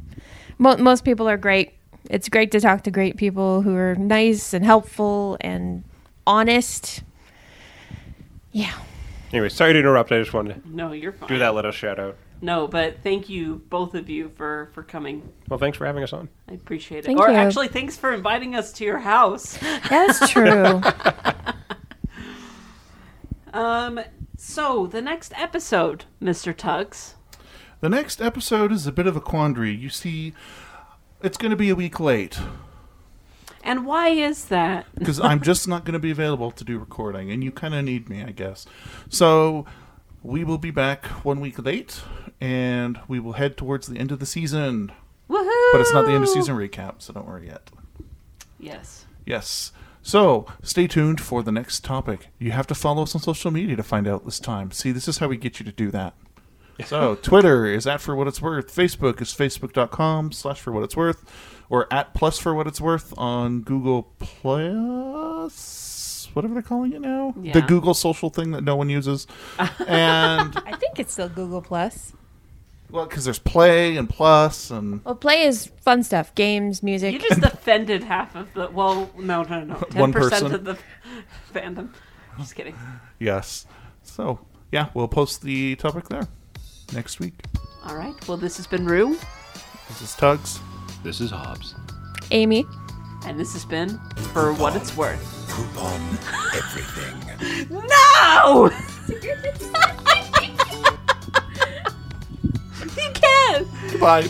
Mo- most people are great. It's great to talk to great people who are nice and helpful and honest. Yeah.
Anyway, sorry to interrupt. I just wanted to
No, you're fine.
do that little shout out.
No, but thank you both of you for for coming.
Well, thanks for having us on.
I appreciate it.
Thank
or
you.
actually, thanks for inviting us to your house.
That's true.
um. So the next episode, Mr. Tugs.
The next episode is a bit of a quandary. You see, it's going to be a week late
And why is that?
because I'm just not going to be available to do recording, and you kind of need me, I guess. So we will be back one week late, and we will head towards the end of the season.
Woohoo!
But it's not the end of season recap, so don't worry yet.
Yes.
Yes. So stay tuned for the next topic. You have to follow us on social media to find out this time. See, this is how we get you to do that. So Twitter is at for what it's worth. Facebook is facebook.com slash for what it's worth. Or at plus for what it's worth on Google Plus. whatever they're calling it now, the Google social thing that no one uses, and
I think it's still Google Plus.
well, because there's Play and Plus and
Well, play is fun stuff, games, music.
You just offended half of the. Well, no, no, no. Ten
One
percent
person.
of the fandom. Just kidding.
yes. So yeah, we'll post the topic there next week.
All right. Well, this has been Rue,
This is Tugs.
This is Hobbs.
Amy.
and this has been for what it's worth.
Poop on everything.
No. you can't.
Goodbye.